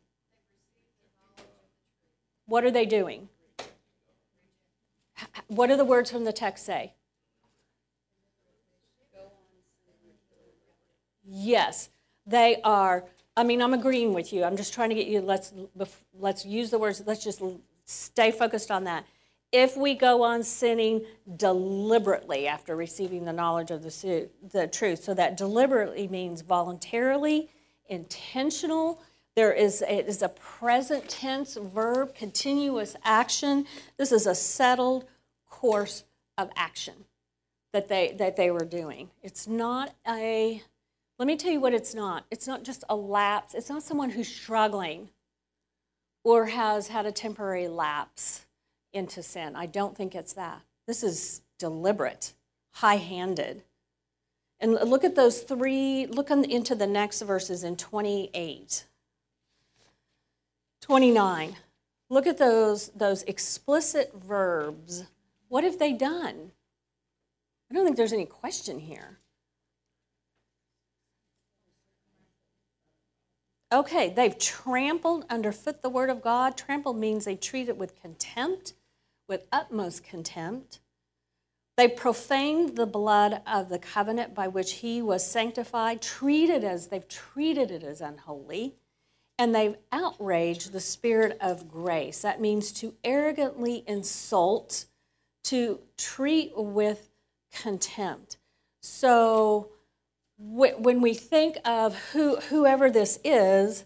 What are they doing? What do the words from the text say? Yes, they are. I mean, I'm agreeing with you. I'm just trying to get you. Let's let's use the words. Let's just stay focused on that. If we go on sinning deliberately after receiving the knowledge of the, the truth, so that deliberately means voluntarily, intentional. There is it is a present tense verb, continuous action. This is a settled course of action that they that they were doing. It's not a let me tell you what it's not. It's not just a lapse. It's not someone who's struggling or has had a temporary lapse into sin. I don't think it's that. This is deliberate, high-handed. And look at those three, look on, into the next verses in 28. 29. Look at those, those explicit verbs. What have they done? I don't think there's any question here. Okay, they've trampled underfoot the word of God. Trampled means they treat it with contempt, with utmost contempt. They profaned the blood of the covenant by which he was sanctified, treated as they've treated it as unholy, and they've outraged the spirit of grace. That means to arrogantly insult, to treat with contempt. So when we think of who, whoever this is,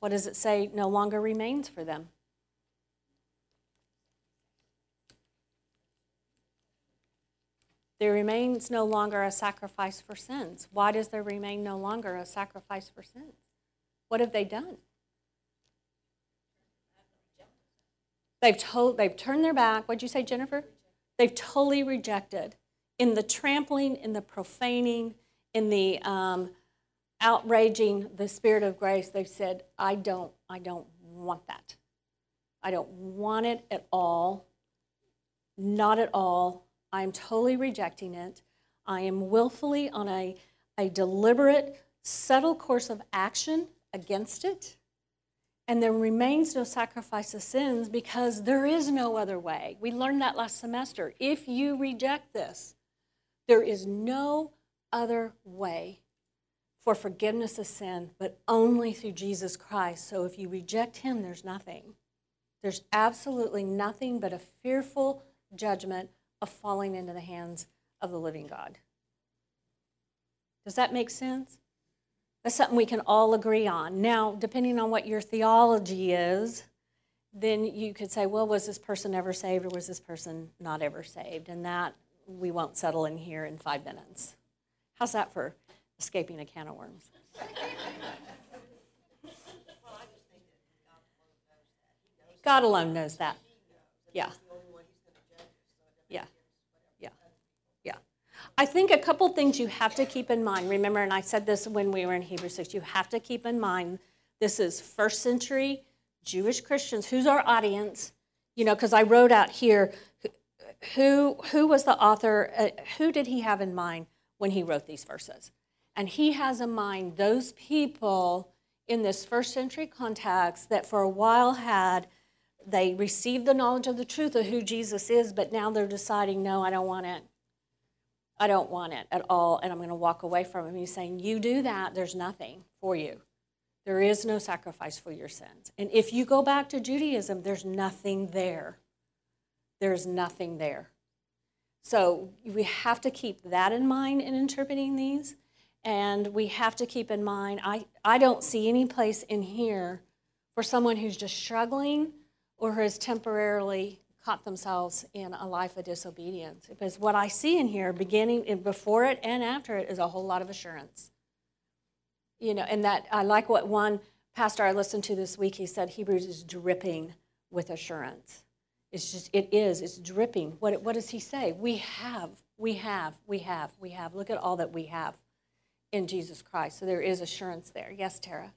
what does it say no longer remains for them? There remains no longer a sacrifice for sins. Why does there remain no longer a sacrifice for sins? What have they done? They've told, they've turned their back. What'd you say, Jennifer? They've totally rejected in the trampling, in the profaning, in the um, outraging the spirit of grace. They've said, "I don't, I don't want that. I don't want it at all. Not at all. I am totally rejecting it. I am willfully on a, a deliberate, subtle course of action against it." And there remains no sacrifice of sins because there is no other way. We learned that last semester. If you reject this, there is no other way for forgiveness of sin but only through Jesus Christ. So if you reject him, there's nothing. There's absolutely nothing but a fearful judgment of falling into the hands of the living God. Does that make sense? That's something we can all agree on. Now, depending on what your theology is, then you could say, well, was this person ever saved or was this person not ever saved? And that we won't settle in here in five minutes. How's that for escaping a can of worms? God alone knows that. Yeah. Yeah. I think a couple things you have to keep in mind. Remember, and I said this when we were in Hebrews 6, you have to keep in mind this is first century Jewish Christians. Who's our audience? You know, because I wrote out here who who was the author, uh, who did he have in mind when he wrote these verses? And he has in mind those people in this first century context that for a while had they received the knowledge of the truth of who Jesus is, but now they're deciding, no, I don't want it. I don't want it at all, and I'm going to walk away from him. He's saying, You do that, there's nothing for you. There is no sacrifice for your sins. And if you go back to Judaism, there's nothing there. There's nothing there. So we have to keep that in mind in interpreting these. And we have to keep in mind, I, I don't see any place in here for someone who's just struggling or who is temporarily caught themselves in a life of disobedience. Because what I see in here, beginning before it and after it, is a whole lot of assurance. You know, and that I like what one pastor I listened to this week, he said Hebrews is dripping with assurance. It's just, it is, it's dripping. What, what does he say? We have, we have, we have, we have. Look at all that we have in Jesus Christ. So there is assurance there. Yes, Tara?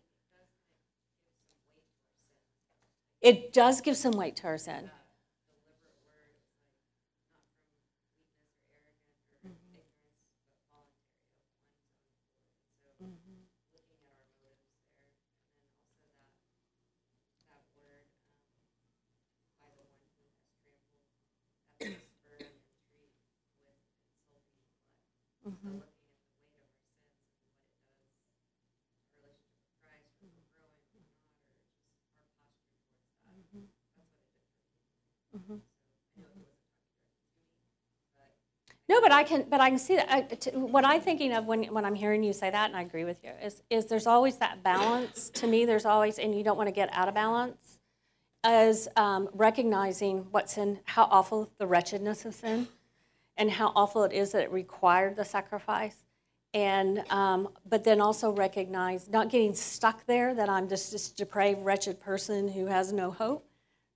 It does give some weight to our sin. No, but I can, but I can see that. T- what I'm thinking of when, when I'm hearing you say that, and I agree with you, is, is there's always that balance. to me, there's always, and you don't want to get out of balance, as um, recognizing what's in, how awful the wretchedness of sin, and how awful it is that it required the sacrifice. And, um, but then also recognize, not getting stuck there, that I'm just this depraved, wretched person who has no hope,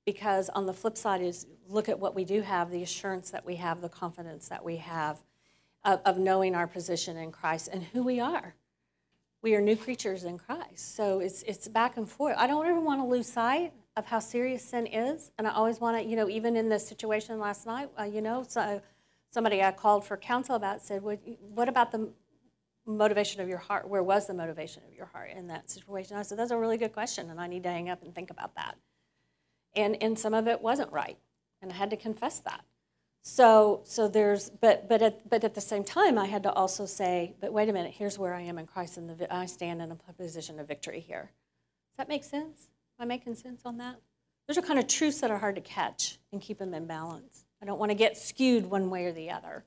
because on the flip side is look at what we do have the assurance that we have the confidence that we have of, of, knowing our position in christ and who we are. We are new creatures in christ. So it's, it's back and forth. I don't ever want to lose sight of how serious sin is. And i always want to you know even in this situation last night uh, you know so somebody i called for counsel about said what, what about the motivation of your heart? Where was the motivation of your heart in that situation? I said that's a really good question and i need to hang up and think about that and and some of it wasn't right and i had to confess that. So so there's but but at, but at the same time i had to also say but wait a minute here's where i am in christ and the, i stand in a position of victory here. Does that make sense? Am i making sense on that? Those are kind of truths that are hard to catch and keep them in balance. I don't want to get skewed one way or the other.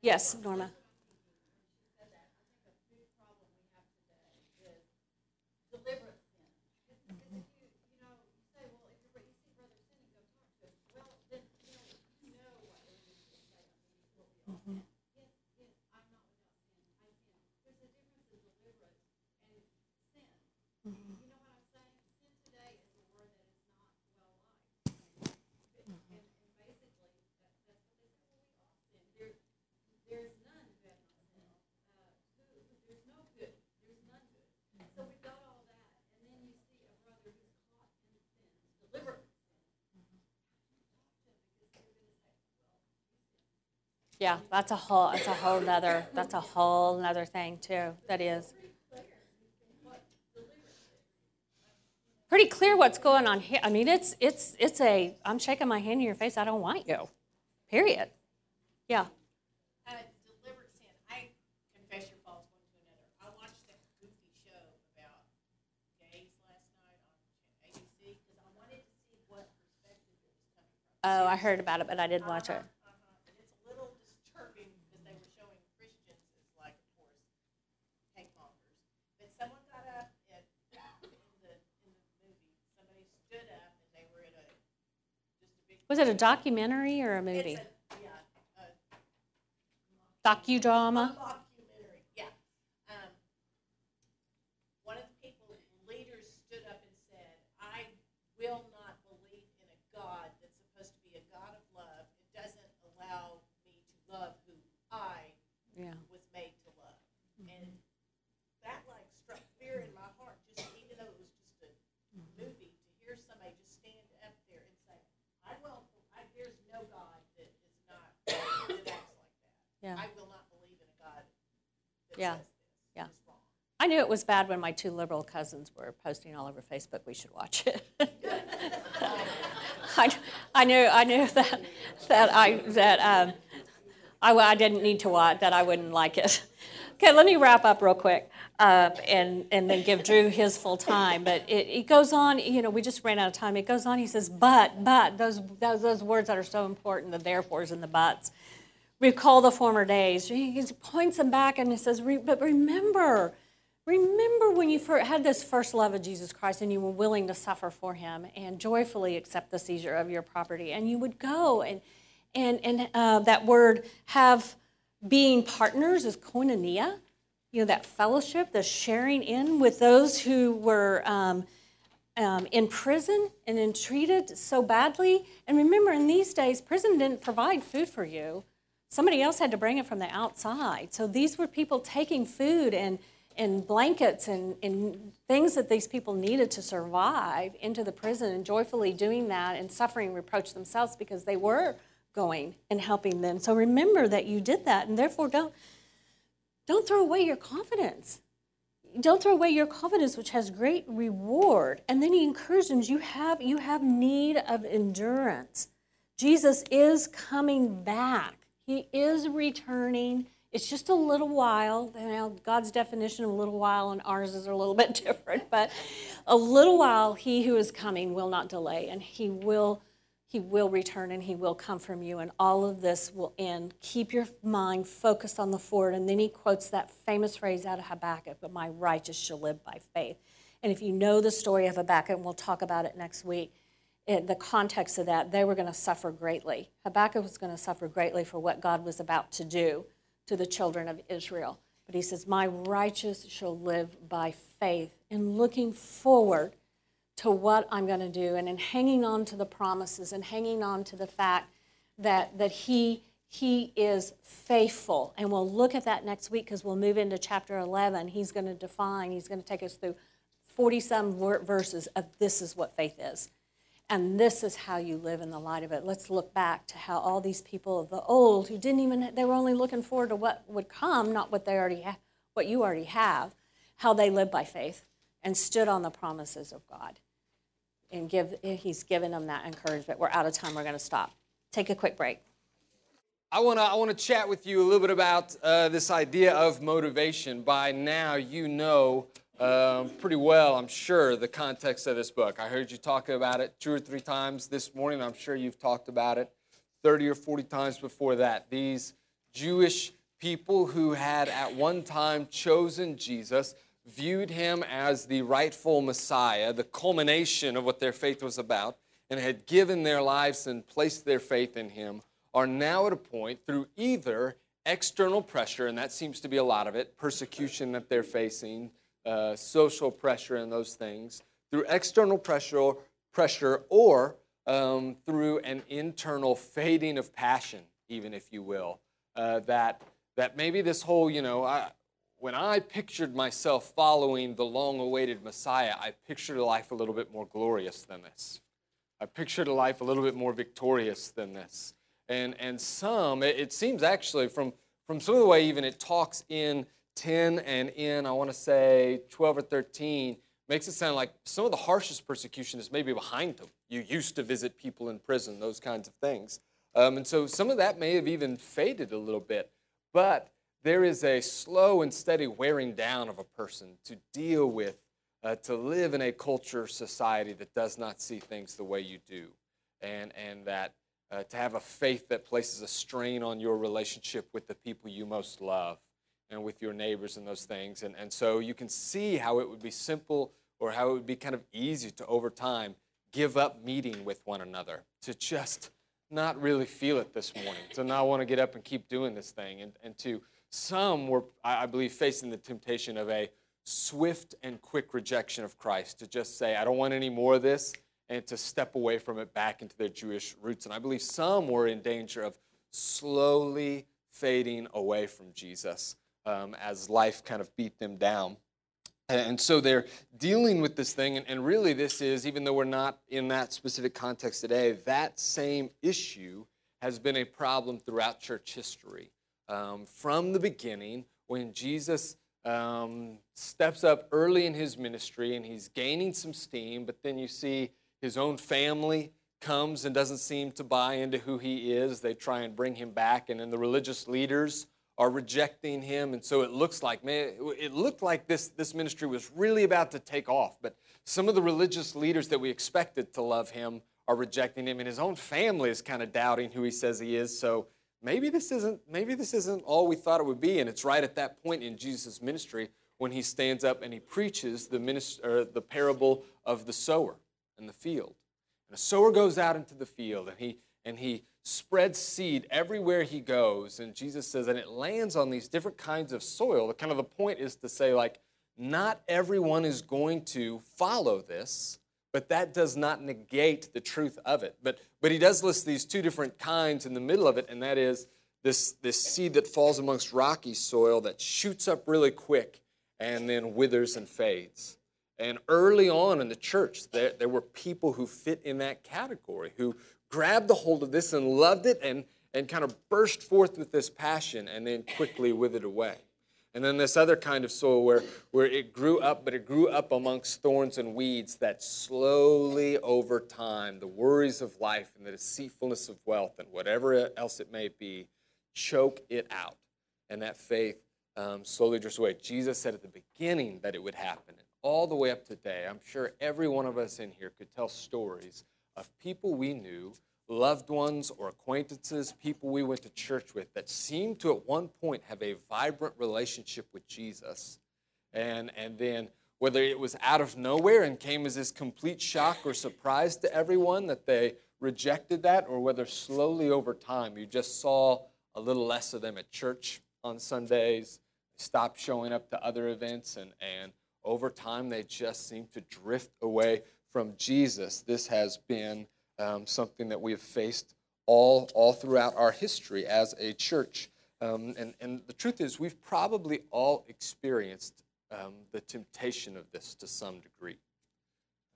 Yes norma Yeah, that's a whole that's a whole nother that's a whole nother thing too. That is pretty clear what's going on here. I mean, it's it's it's a I'm shaking my hand in your face. I don't want you. Period. Yeah. Deliberate sin. I confess your faults one to another. I watched that goofy show about gays last night on ABC because I wanted to see what perspective it was coming from. Oh, I heard about it, but I didn't watch it. Uh-huh. And it's a little disturbing because they were showing Christians as like, of course, hate mongers. But someone got up at, in the in the movie. Somebody stood up and they were in a just a big. Was it a documentary or a movie? It's a, yeah, a Docudrama. documentary. Yeah. Um, one of the people, leaders, stood up and said, "I will not believe in a God that's supposed to be a God of love. It doesn't allow me to love who I that Yeah. says this Yeah. is wrong. I knew it was bad when my two liberal cousins were posting all over Facebook. We should watch it. I, I knew I knew that that I that um, I, I didn't need to watch that I wouldn't like it. Okay, let me wrap up real quick uh, and and then give Drew his full time. But it, it goes on. You know, we just ran out of time. It goes on. He says, "But but those those, those words that are so important, the therefores and the buts." Recall the former days. He points them back and he says, "Re- But remember, remember when you had this first love of Jesus Christ and you were willing to suffer for him and joyfully accept the seizure of your property. And you would go and, and, and uh, that word have being partners is koinonia, you know, that fellowship, the sharing in with those who were. Um, um, in prison and then treated so badly. And remember, in these days, prison didn't provide food for you. Somebody else had to bring it from the outside. So these were people taking food and, and blankets and, and things that these people needed to survive into the prison and joyfully doing that and suffering reproach themselves because they were going and helping them. So remember that you did that and therefore don't, don't throw away your confidence don't throw away your confidence which has great reward and then he encourages you have you have need of endurance jesus is coming back he is returning it's just a little while now god's definition of a little while and ours is a little bit different but a little while he who is coming will not delay and he will he will return and he will come from you, and all of this will end. Keep your mind focused on the forward. And then he quotes that famous phrase out of Habakkuk, but my righteous shall live by faith. And if you know the story of Habakkuk, and we'll talk about it next week, in the context of that, they were going to suffer greatly. Habakkuk was going to suffer greatly for what God was about to do to the children of Israel. But he says, My righteous shall live by faith. And looking forward, to what I'm going to do and in hanging on to the promises and hanging on to the fact that that he he is faithful and we'll look at that next week because we'll move into chapter 11 he's going to define he's going to take us through 40 some verses of this is what faith is and this is how you live in the light of it let's look back to how all these people of the old who didn't even they were only looking forward to what would come not what they already what you already have how they lived by faith and stood on the promises of God. And give, he's given them that encouragement. We're out of time. We're going to stop. Take a quick break. I want to I want to chat with you a little bit about uh, this idea of motivation. By now, you know um, pretty well, I'm sure, the context of this book. I heard you talk about it two or three times this morning. I'm sure you've talked about it 30 or 40 times before that. These Jewish people who had at one time chosen Jesus viewed him as the rightful Messiah, the culmination of what their faith was about, and had given their lives and placed their faith in him, are now at a point through either external pressure, and that seems to be a lot of it, persecution that they're facing, uh, social pressure, and those things, through external pressure, pressure or um, through an internal fading of passion, even if you will, uh, that that maybe this whole, you know, I, when I pictured myself following the long awaited Messiah, I pictured a life a little bit more glorious than this. I pictured a life a little bit more victorious than this. And, and some, it, it seems actually from, from some of the way even it talks in 10 and in, I want to say 12 or 13, makes it sound like some of the harshest persecution is maybe behind them. You used to visit people in prison, those kinds of things. Um, and so some of that may have even faded a little bit. But there is a slow and steady wearing down of a person to deal with, uh, to live in a culture, society that does not see things the way you do, and, and that uh, to have a faith that places a strain on your relationship with the people you most love and with your neighbors and those things. And, and so you can see how it would be simple or how it would be kind of easy to, over time, give up meeting with one another, to just not really feel it this morning, to not want to get up and keep doing this thing, and, and to some were, I believe, facing the temptation of a swift and quick rejection of Christ, to just say, I don't want any more of this, and to step away from it back into their Jewish roots. And I believe some were in danger of slowly fading away from Jesus um, as life kind of beat them down. And so they're dealing with this thing, and really, this is, even though we're not in that specific context today, that same issue has been a problem throughout church history. Um, from the beginning, when Jesus um, steps up early in his ministry and he's gaining some steam, but then you see his own family comes and doesn't seem to buy into who he is. They try and bring him back, and then the religious leaders are rejecting him. And so it looks like, man, it looked like this, this ministry was really about to take off. But some of the religious leaders that we expected to love him are rejecting him, and his own family is kind of doubting who he says he is. So maybe this isn't maybe this isn't all we thought it would be. And it's right at that point in Jesus' ministry when he stands up and he preaches the minister, the parable of the sower and the field. And a sower goes out into the field and he and he spreads seed everywhere he goes. And Jesus says, and it lands on these different kinds of soil. The kind of the point is to say, like, not everyone is going to follow this, but that does not negate the truth of it. But but he does list these two different kinds in the middle of it, and that is this, this seed that falls amongst rocky soil that shoots up really quick and then withers and fades. And early on in the church, there, there were people who fit in that category, who grabbed a hold of this and loved it and, and kind of burst forth with this passion and then quickly withered away. And then this other kind of soil where, where it grew up, but it grew up amongst thorns and weeds that slowly over time, the worries of life and the deceitfulness of wealth and whatever else it may be, choke it out. And that faith um, slowly drifts away. Jesus said at the beginning that it would happen. And all the way up today, I'm sure every one of us in here could tell stories of people we knew, loved ones or acquaintances, people we went to church with that seemed to at one point have a vibrant relationship with Jesus. And, and then whether it was out of nowhere and came as this complete shock or surprise to everyone that they rejected that, or whether slowly over time you just saw a little less of them at church on Sundays, stopped showing up to other events, and, and over time they just seemed to drift away from Jesus. This has been um, something that we have faced all, all throughout our history as a church. Um, and, and the truth is, we've probably all experienced um, the temptation of this to some degree.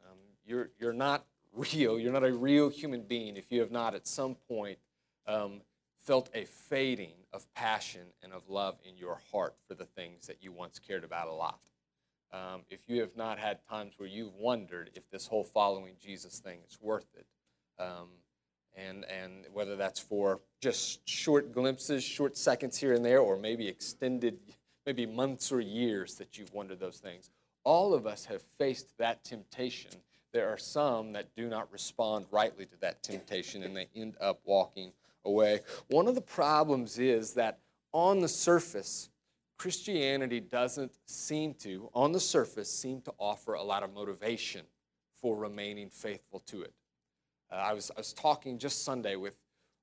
Um, you're, you're not real, you're not a real human being if you have not at some point um, felt a fading of passion and of love in your heart for the things that you once cared about a lot. Um, if you have not had times where you've wondered if this whole following Jesus thing is worth it, um, and, and whether that's for just short glimpses, short seconds here and there, or maybe extended, maybe months or years that you've wondered those things. All of us have faced that temptation. There are some that do not respond rightly to that temptation and they end up walking away. One of the problems is that on the surface, Christianity doesn't seem to, on the surface, seem to offer a lot of motivation for remaining faithful to it. Uh, I, was, I was talking just Sunday with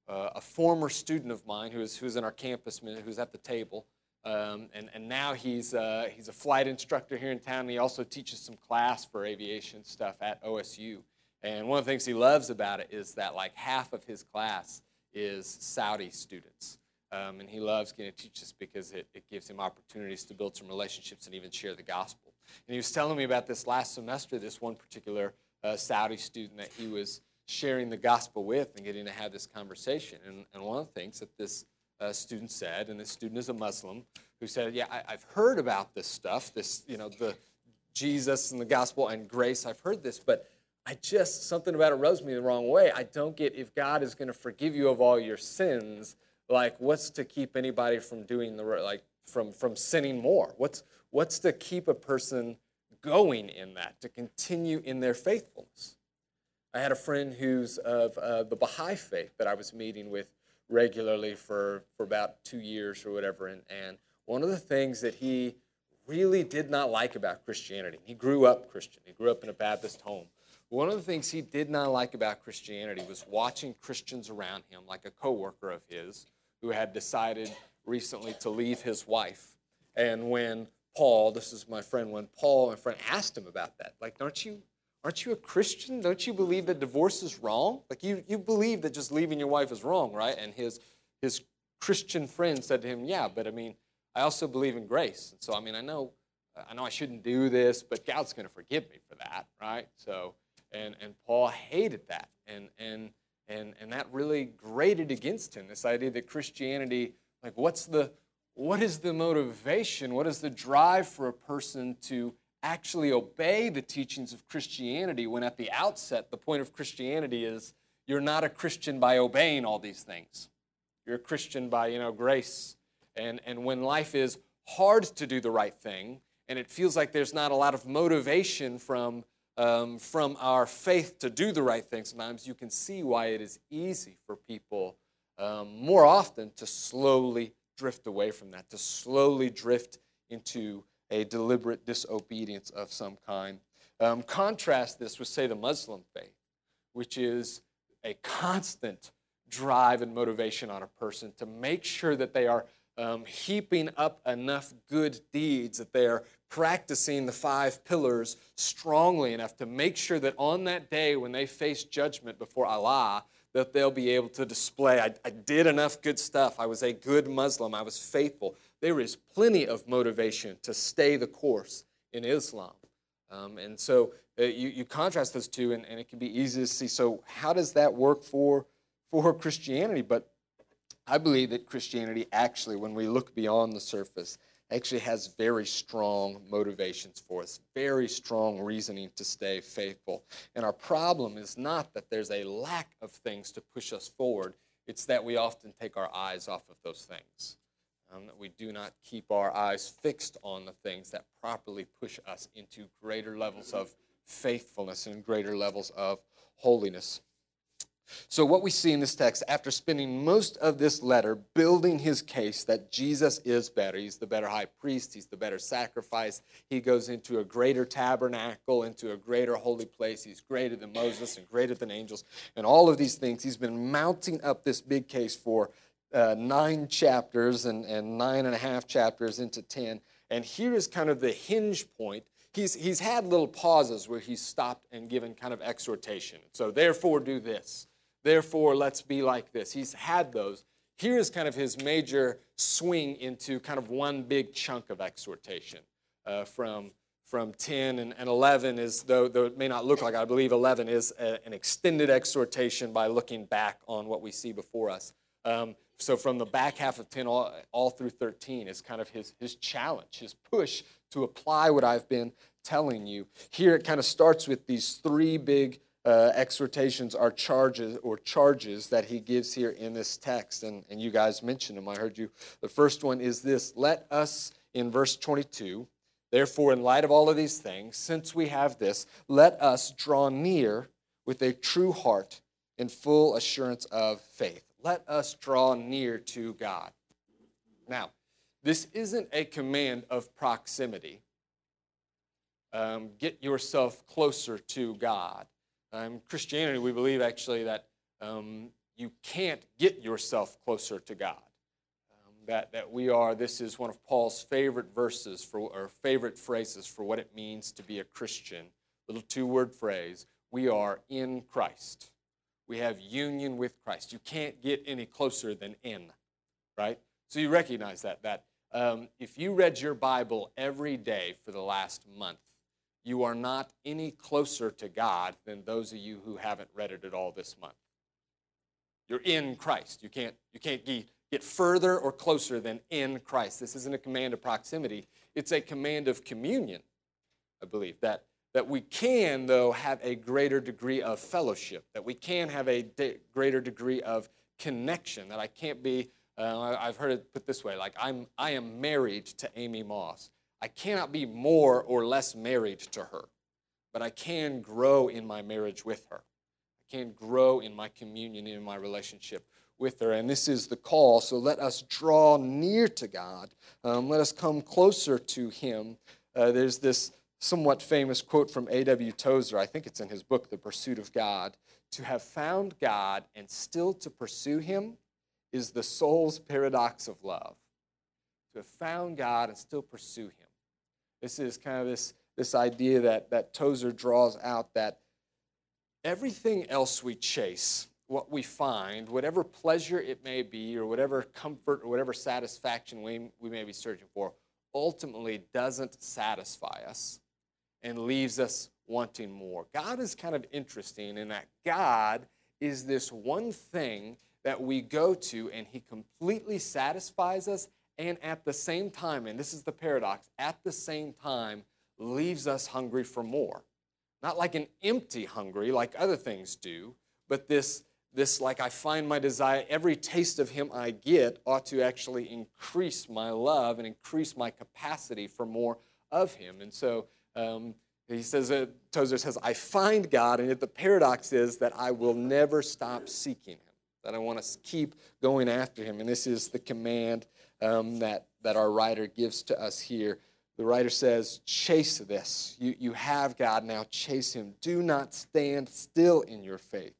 uh, a former student of mine who is, who's in our campus, who's at the table, um, and, and now he's, uh, he's a flight instructor here in town. And he also teaches some class for aviation stuff at OSU. And one of the things he loves about it is that like half of his class is Saudi students. Um, and he loves getting to teach this because it, it gives him opportunities to build some relationships and even share the gospel. And he was telling me about this last semester, this one particular uh, Saudi student that he was sharing the gospel with and getting to have this conversation. And, and one of the things that this uh, student said, and this student is a Muslim, who said, "Yeah, I, have heard about this stuff, this you know the Jesus and the gospel and grace. I've heard this, but I just something about it rubs me the wrong way. I don't get if God is going to forgive you of all your sins. Like, what's to keep anybody from doing the like from from sinning more? What's what's to keep a person going in that to continue in their faithfulness?" I had a friend who's of uh, the Baha'i faith that I was meeting with regularly for, for about two years or whatever. And, and one of the things that he really did not like about Christianity, he grew up Christian, he grew up in a Baptist home. One of the things he did not like about Christianity was watching Christians around him, like a coworker of his, who had decided recently to leave his wife. And when Paul, this is my friend, when Paul, my friend, asked him about that, like, aren't you aren't you a Christian? Don't you believe that divorce is wrong? Like you, you believe that just leaving your wife is wrong, right? And his his Christian friend said to him, Yeah, but I mean, I also believe in grace. And so I mean I know I know I shouldn't do this, but God's gonna forgive me for that, right? So and and Paul hated that. And and and and that really grated against him, this idea that Christianity, like what's the what is the motivation? What is the drive for a person to actually obey the teachings of Christianity when at the outset the point of Christianity is you're not a Christian by obeying all these things. You're a Christian by, you know, grace. And, and when life is hard to do the right thing, and it feels like there's not a lot of motivation from, um, from our faith to do the right thing, sometimes you can see why it is easy for people um, more often to slowly drift away from that, to slowly drift into a deliberate disobedience of some kind. Um, contrast this with, say, the Muslim faith, which is a constant drive and motivation on a person to make sure that they are um, heaping up enough good deeds, that they are practicing the five pillars strongly enough to make sure that on that day when they face judgment before Allah, that they'll be able to display, I, I did enough good stuff. I was a good Muslim. I was faithful. There is plenty of motivation to stay the course in Islam. Um, and so uh, you, you contrast those two, and, and it can be easy to see. So, how does that work for, for Christianity? But I believe that Christianity actually, when we look beyond the surface, actually has very strong motivations for us, very strong reasoning to stay faithful. And our problem is not that there's a lack of things to push us forward, it's that we often take our eyes off of those things. Um, that we do not keep our eyes fixed on the things that properly push us into greater levels of faithfulness and greater levels of holiness. So, what we see in this text, after spending most of this letter building his case that Jesus is better, he's the better high priest, he's the better sacrifice, he goes into a greater tabernacle, into a greater holy place, he's greater than Moses and greater than angels, and all of these things. He's been mounting up this big case for uh, nine chapters and, and nine and a half chapters into ten. And here is kind of the hinge point he's, he's had little pauses where he's stopped and given kind of exhortation. So, therefore, do this. Therefore, let's be like this. He's had those. Here's kind of his major swing into kind of one big chunk of exhortation uh, from, from 10 and, and 11 is, though, though it may not look like, I believe 11 is a, an extended exhortation by looking back on what we see before us. Um, so from the back half of 10 all, all through 13 is kind of his, his challenge, his push to apply what I've been telling you. Here it kind of starts with these three big uh, exhortations are charges or charges that he gives here in this text. And, and you guys mentioned them. I heard you. The first one is this let us, in verse 22, therefore, in light of all of these things, since we have this, let us draw near with a true heart in full assurance of faith. Let us draw near to God. Now, this isn't a command of proximity. Um, get yourself closer to God. Um, Christianity, we believe actually that um, you can't get yourself closer to God. Um, that, that we are, this is one of Paul's favorite verses for, or favorite phrases for what it means to be a Christian. Little two word phrase we are in Christ. We have union with Christ. You can't get any closer than in, right? So you recognize that. That um, if you read your Bible every day for the last month, you are not any closer to God than those of you who haven't read it at all this month. You're in Christ. You can't, you can't get further or closer than in Christ. This isn't a command of proximity, it's a command of communion, I believe. That, that we can, though, have a greater degree of fellowship, that we can have a de- greater degree of connection, that I can't be, uh, I've heard it put this way like, I'm, I am married to Amy Moss. I cannot be more or less married to her, but I can grow in my marriage with her. I can grow in my communion, in my relationship with her. And this is the call. So let us draw near to God. Um, let us come closer to Him. Uh, there's this somewhat famous quote from A.W. Tozer. I think it's in his book, The Pursuit of God. To have found God and still to pursue Him is the soul's paradox of love. To have found God and still pursue Him. This is kind of this, this idea that, that Tozer draws out that everything else we chase, what we find, whatever pleasure it may be, or whatever comfort or whatever satisfaction we, we may be searching for, ultimately doesn't satisfy us and leaves us wanting more. God is kind of interesting in that God is this one thing that we go to and He completely satisfies us and at the same time, and this is the paradox, at the same time leaves us hungry for more. Not like an empty hungry like other things do, but this this like I find my desire, every taste of him I get ought to actually increase my love and increase my capacity for more of him. And so um, he says, uh, Tozer says, I find God, and yet the paradox is that I will never stop seeking him, that I want to keep going after him. And this is the command um, that, that our writer gives to us here. The writer says, Chase this. You, you have God, now chase him. Do not stand still in your faith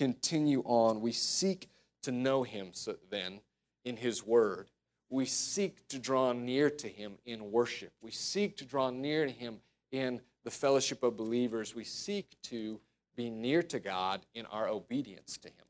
continue on. We seek to know Him so then in His Word. We seek to draw near to Him in worship. We seek to draw near to Him in the fellowship of believers. We seek to be near to God in our obedience to Him,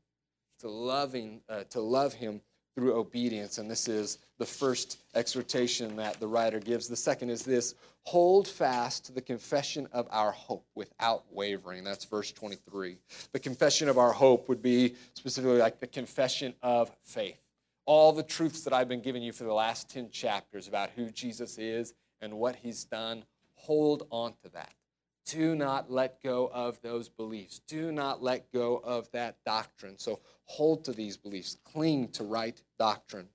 to loving, uh, to love Him through obedience. And this is the first exhortation that the writer gives. The second is this hold fast to the confession of our hope without wavering. That's verse 23. The confession of our hope would be specifically like the confession of faith. All the truths that I've been giving you for the last 10 chapters about who Jesus is and what he's done, hold on to that. Do not let go of those beliefs. Do not let go of that doctrine. So hold to these beliefs, cling to right doctrine.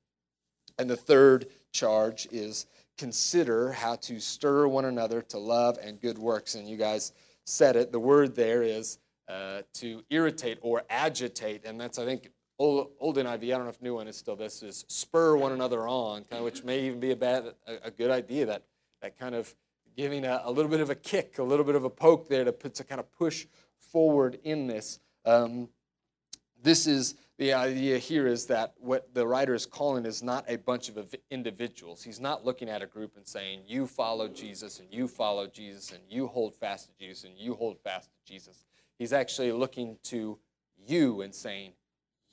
And the third charge is consider how to stir one another to love and good works. And you guys said it. The word there is uh, to irritate or agitate. And that's, I think, old, old NIV, I don't know if new one is still this, is spur one another on, kind of, which may even be a, bad, a, a good idea, that, that kind of giving a, a, little bit of a kick, a little bit of a poke there to, put, to kind of push forward in this. Um, this is the idea here is that what the writer is calling is not a bunch of individuals. He's not looking at a group and saying, you follow Jesus and you follow Jesus and you hold fast to Jesus and you hold fast to Jesus. He's actually looking to you and saying,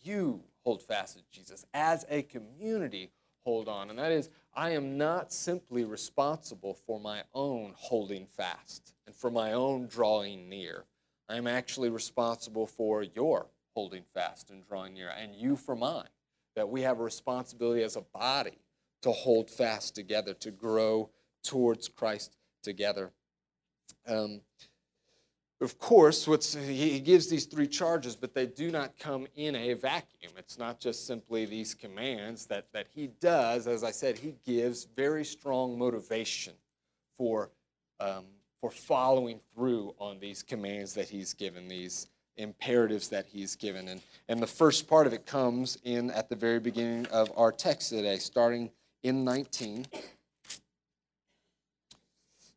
you hold fast to Jesus. As a community, hold on. And that is, I am not simply responsible for my own holding fast and for my own drawing near. I am actually responsible for your holding fast and drawing near, and you for mine. That we have a responsibility as a body to hold fast together, to grow towards Christ together. Um, of course, he gives these three charges, but they do not come in a vacuum. It's not just simply these commands that, that he does. As I said, he gives very strong motivation for, um, for following through on these commands that he's given, these imperatives that he's given. And, and the first part of it comes in at the very beginning of our text today, starting in 19.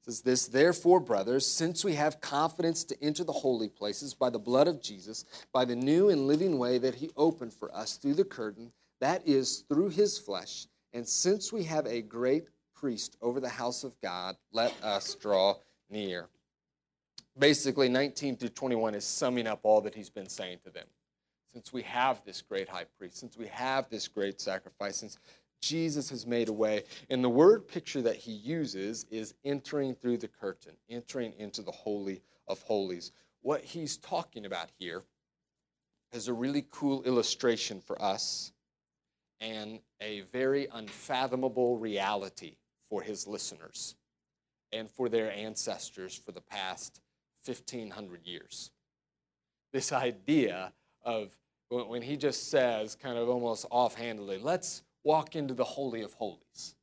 Says this, therefore, brothers, since we have confidence to enter the holy places by the blood of Jesus, by the new and living way that he opened for us through the curtain, that is, through his flesh, and since we have a great priest over the house of God, let us draw near basically 19 through 21 is summing up all that he's been saying to them. Since we have this great high priest, since we have this great sacrifice, since Jesus has made a way. And the word picture that he uses is entering through the curtain, entering into the Holy of Holies. What he's talking about here is a really cool illustration for us and a very unfathomable reality for his listeners and for their ancestors for the past 1,500 years. This idea of when he just says, kind of almost offhandedly, let's walk into the Holy of Holies.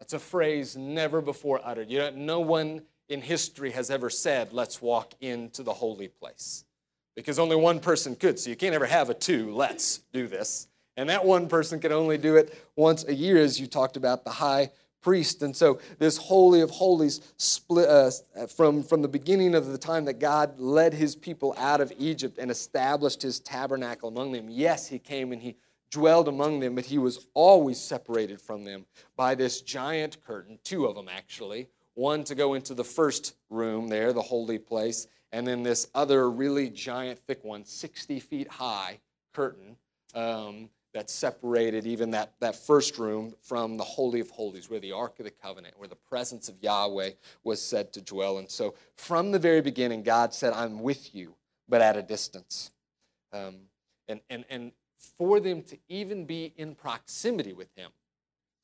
That's a phrase never before uttered. You know, no one in history has ever said, let's walk into the holy place. Because only one person could, so you can't ever have a two, let's do this. And that one person can only do it once a year, as you talked about the high priest. And so this Holy of Holies split uh, from, from the beginning of the time that God led his people out of Egypt and established his tabernacle among them. Yes, he came and he dwelled among them, but he was always separated from them by this giant curtain, two of them actually. One to go into the first room there, the holy place, and then this other really giant, thick one, 60 feet high curtain um, that separated even that, that first room from the Holy of Holies, where the Ark of the Covenant, where the presence of Yahweh was said to dwell. And so from the very beginning, God said, I'm with you, but at a distance. Um, and, and, and for them to even be in proximity with Him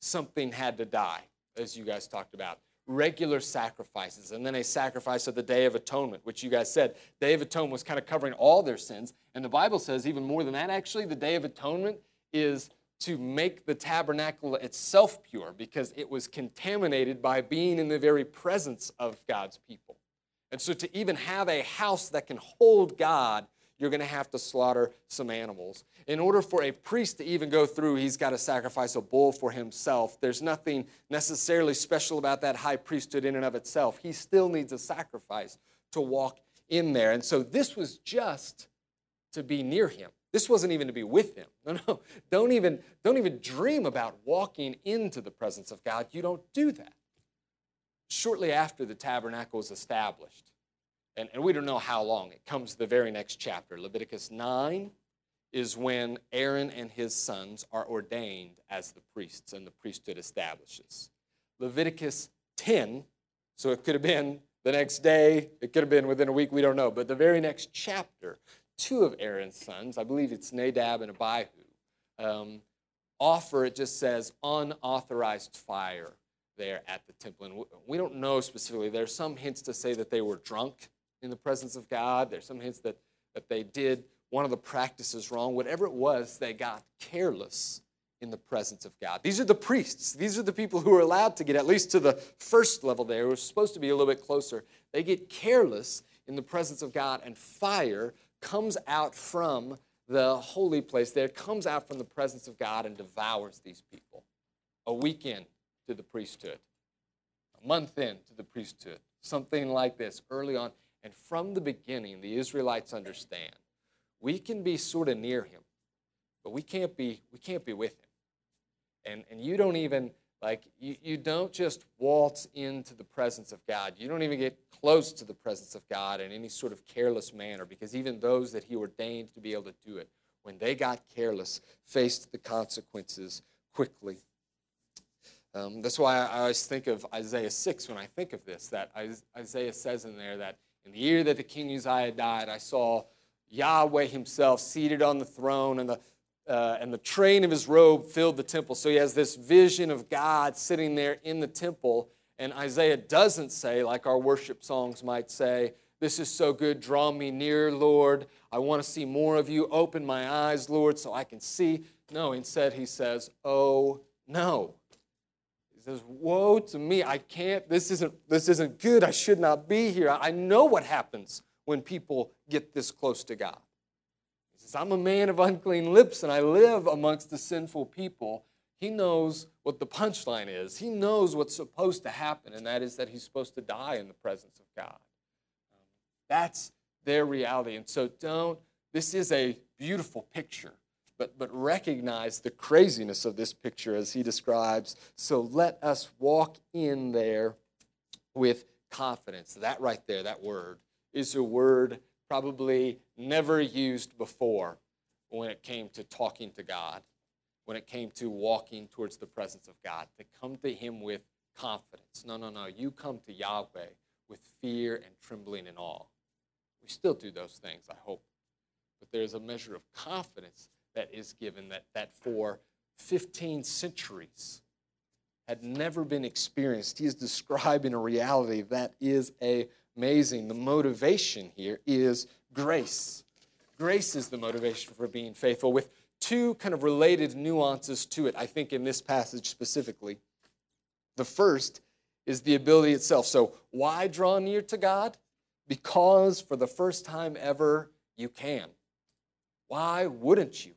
something had to die, as you guys talked about. Regular sacrifices, and then a sacrifice of the Day of Atonement, which you guys said. Day of Atonement was kind of covering all their sins. And the Bible says even more than that, actually, the Day of Atonement is to make the tabernacle itself pure because it was contaminated by being in the very presence of God's people. And so, to even have a house that can hold God, you're going to have to slaughter some animals. In order for a priest to even go through, he's got to sacrifice a bull for himself. There's nothing necessarily special about that high priesthood in and of itself. He still needs a sacrifice to walk in there. And so, this was just to be near him. This wasn't even to be with him. No, no. Don't even, don't even dream about walking into the presence of God. You don't do that. Shortly after the tabernacle was established, and, and we don't know how long, it comes to the very next chapter. Leviticus 9 is when Aaron and his sons are ordained as the priests and the priesthood establishes. Leviticus 10, so it could have been the next day, it could have been within a week, we don't know, but the very next chapter two of Aaron's sons, I believe it's Nadab and Abihu, um, offer, it just says, unauthorized fire there at the temple. And we don't know specifically. There's some hints to say that they were drunk in the presence of God. There's some hints that, that they did one of the practices wrong. Whatever it was, they got careless in the presence of God. These are the priests. These are the people who are allowed to get at least to the first level there. We're supposed to be a little bit closer. They get careless in the presence of God, and fire comes out from the holy place there, comes out from the presence of God and devours these people. A week in to the priesthood, a month in to the priesthood, something like this early on. And from the beginning, the Israelites understand we can be sort of near him, but we can't be, we can't be with him. And, and you don't even like, you, you don't just waltz into the presence of God. You don't even get close to the presence of God in any sort of careless manner because even those that He ordained to be able to do it, when they got careless, faced the consequences quickly. Um, that's why I always think of Isaiah 6 when I think of this, that Isaiah says in there that in the year that the king Uzziah died, I saw Yahweh himself seated on the throne, and the uh, and the train of his robe filled the temple. So he has this vision of God sitting there in the temple. And Isaiah doesn't say, like our worship songs might say, This is so good, draw me near, Lord. I want to see more of you. Open my eyes, Lord, so I can see. No, instead he says, Oh, no. Says, Woe to me. I can't, this isn't, this isn't good. I should not be here. I know what happens when people get this close to God He says, I'm a man of unclean lips and I live amongst the sinful people. He knows what the punchline is. He knows what's supposed to happen, and that is that he's supposed to die in the presence of God. That's their reality. And so don't, this is a beautiful picture, but, but recognize the craziness of this picture as he describes. So let us walk in there with confidence. That right there, that word, is a word probably never used before when it came to talking to God, when it came to walking towards the presence of God, to come to Him with confidence. No, no, no. You come to Yahweh with fear and trembling and awe. We still do those things, I hope. But there's a measure of confidence that is given that, that for 15 centuries had never been experienced. He is describing a reality that is amazing. The motivation here is grace. Grace is the motivation for being faithful, with two kind of related nuances to it, I think, in this passage specifically. The first is the ability itself. So, why draw near to God? Because for the first time ever, you can. Why wouldn't you?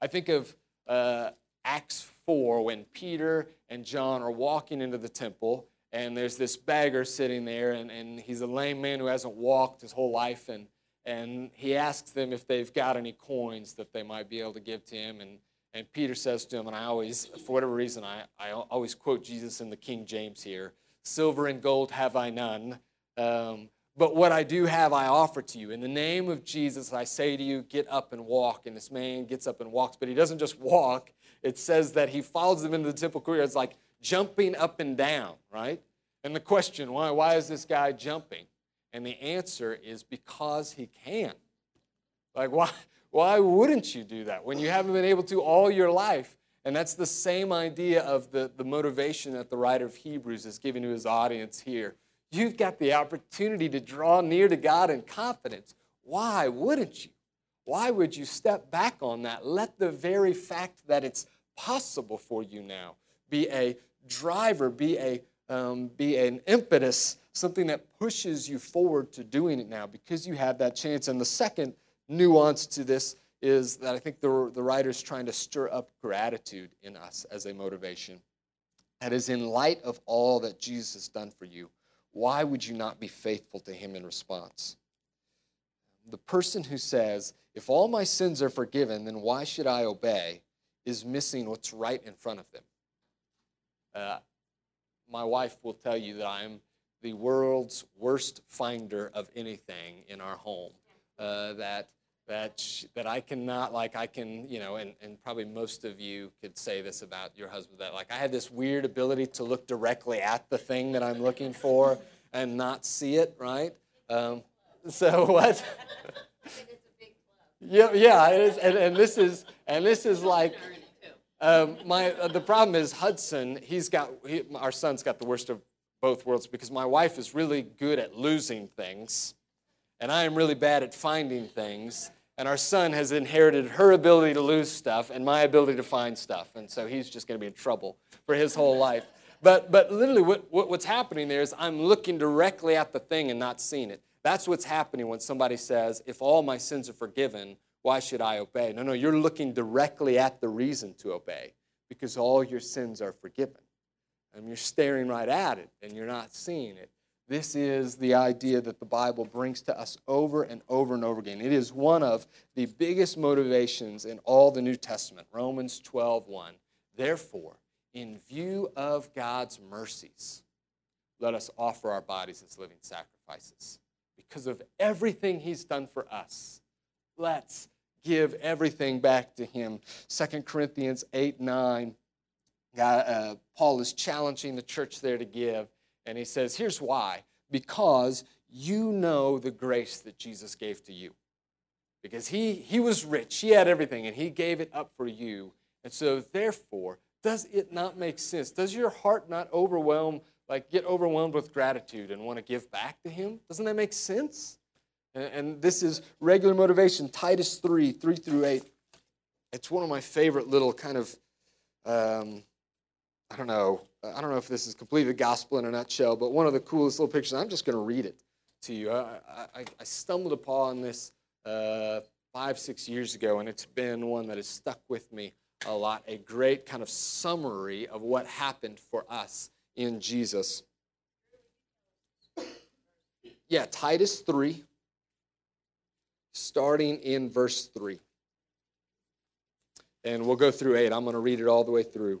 I think of uh, Acts 4 when Peter and John are walking into the temple and there's this beggar sitting there, and, and he's a lame man who hasn't walked his whole life, and, and he asks them if they've got any coins that they might be able to give to him, and, and Peter says to him, and I always, for whatever reason, I, I always quote Jesus in the King James here, silver and gold have I none, um, but what I do have, I offer to you. In the name of Jesus, I say to you, get up and walk. And this man gets up and walks, but he doesn't just walk. It says that he follows them into the temple courtyard. It's like jumping up and down, right? And the question, why, why is this guy jumping? And the answer is because he can. Like, why, why wouldn't you do that when you haven't been able to all your life? And that's the same idea of the, the motivation that the writer of Hebrews is giving to his audience here. You've got the opportunity to draw near to God in confidence. Why wouldn't you? Why would you step back on that? Let the very fact that it's possible for you now be a driver, be, a, um, be an impetus, something that pushes you forward to doing it now because you have that chance. And the second nuance to this is that I think the, the writer is trying to stir up gratitude in us as a motivation. That is, in light of all that Jesus has done for you, why would you not be faithful to him in response? The person who says, if all my sins are forgiven, then why should I obey, is missing what's right in front of them. Uh, my wife will tell you that I'm the world's worst finder of anything in our home. Uh, that that that I cannot like I can you know and, and probably most of you could say this about your husband that like I have this weird ability to look directly at the thing that I'm looking for and not see it right. Um, so what? yeah, yeah, it is, and, and this is and this is like um, my uh, the problem is Hudson. He's got he, our son's got the worst of both worlds because my wife is really good at losing things, and I am really bad at finding things. And our son has inherited her ability to lose stuff and my ability to find stuff, and so he's just going to be in trouble for his whole life. But but literally, what, what what's happening there is I'm looking directly at the thing and not seeing it. That's what's happening when somebody says, "If all my sins are forgiven, why should I obey? No, no, you're looking directly at the reason to obey because all your sins are forgiven. And you're staring right at it and you're not seeing it. This is the idea that the Bible brings to us over and over and over again. It is one of the biggest motivations in all the New Testament. Romans 12, 1. Therefore, in view of God's mercies, let us offer our bodies as living sacrifices. Because of everything He's done for us, let's give everything back to him. 2 Corinthians 8 9, God, uh, Paul is challenging the church there to give, and he says, Here's why because you know the grace that Jesus gave to you. Because he, he was rich, he had everything, and he gave it up for you. And so, therefore, does it not make sense? Does your heart not overwhelm, like get overwhelmed with gratitude and want to give back to him? Doesn't that make sense? And this is regular motivation, Titus 3 3 through 8. It's one of my favorite little kind of, um, I don't know, I don't know if this is completely the gospel in a nutshell, but one of the coolest little pictures. I'm just going to read it to you. I, I, I stumbled upon this uh, five, six years ago, and it's been one that has stuck with me a lot. A great kind of summary of what happened for us in Jesus. Yeah, Titus 3 starting in verse 3. And we'll go through 8. I'm going to read it all the way through.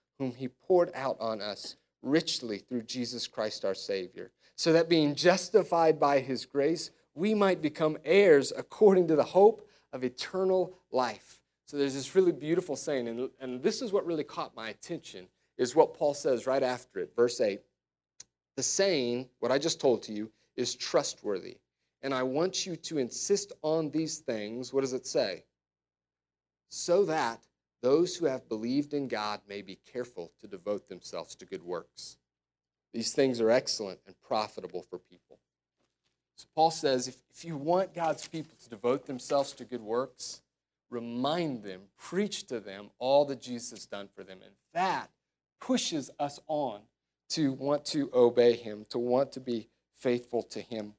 whom he poured out on us richly through Jesus Christ our Savior, so that being justified by his grace, we might become heirs according to the hope of eternal life. So there's this really beautiful saying, and, and this is what really caught my attention, is what Paul says right after it, verse 8. The saying, what I just told to you, is trustworthy and I want you to insist on these things. What does it say? So that those who have believed in God may be careful to devote themselves to good works. These things are excellent and profitable for people. So Paul says if, if you want God's people to devote themselves to good works, remind them, preach to them all that Jesus has done for them. And that pushes us on to want to obey him, to want to be faithful to him.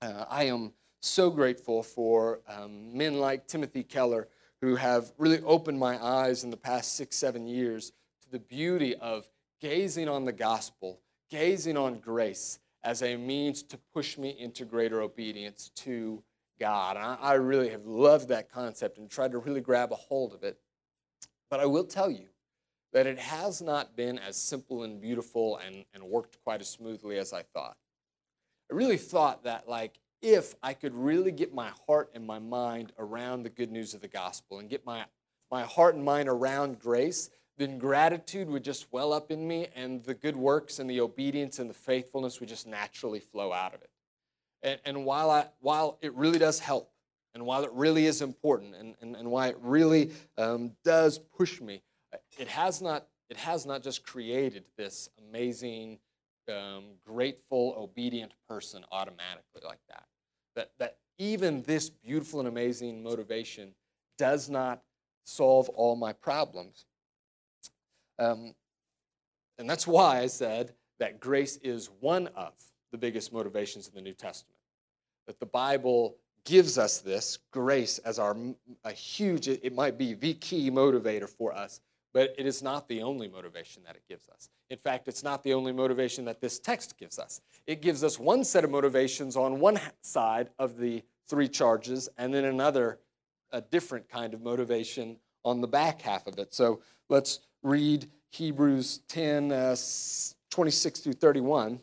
Uh, I am so grateful for um, men like Timothy Keller who have really opened my eyes in the past six, seven years to the beauty of gazing on the gospel, gazing on grace as a means to push me into greater obedience to God. And I, I really have loved that concept and tried to really grab a hold of it. But I will tell you that it has not been as simple and beautiful and, and worked quite as smoothly as I thought. I really thought that, like, if I could really get my heart and my mind around the good news of the gospel and get my, my heart and mind around grace, then gratitude would just well up in me and the good works and the obedience and the faithfulness would just naturally flow out of it. And, and while, I, while it really does help, and while it really is important, and, and, and why it really um, does push me, it has not, it has not just created this amazing, um, grateful, obedient person automatically like that. Even this beautiful and amazing motivation does not solve all my problems. Um, and that's why I said that grace is one of the biggest motivations in the New Testament. That the Bible gives us this grace as our a huge, it might be the key motivator for us, but it is not the only motivation that it gives us. In fact, it's not the only motivation that this text gives us. It gives us one set of motivations on one side of the three charges, and then another, a different kind of motivation on the back half of it. So let's read Hebrews 10 uh, 26 through 31.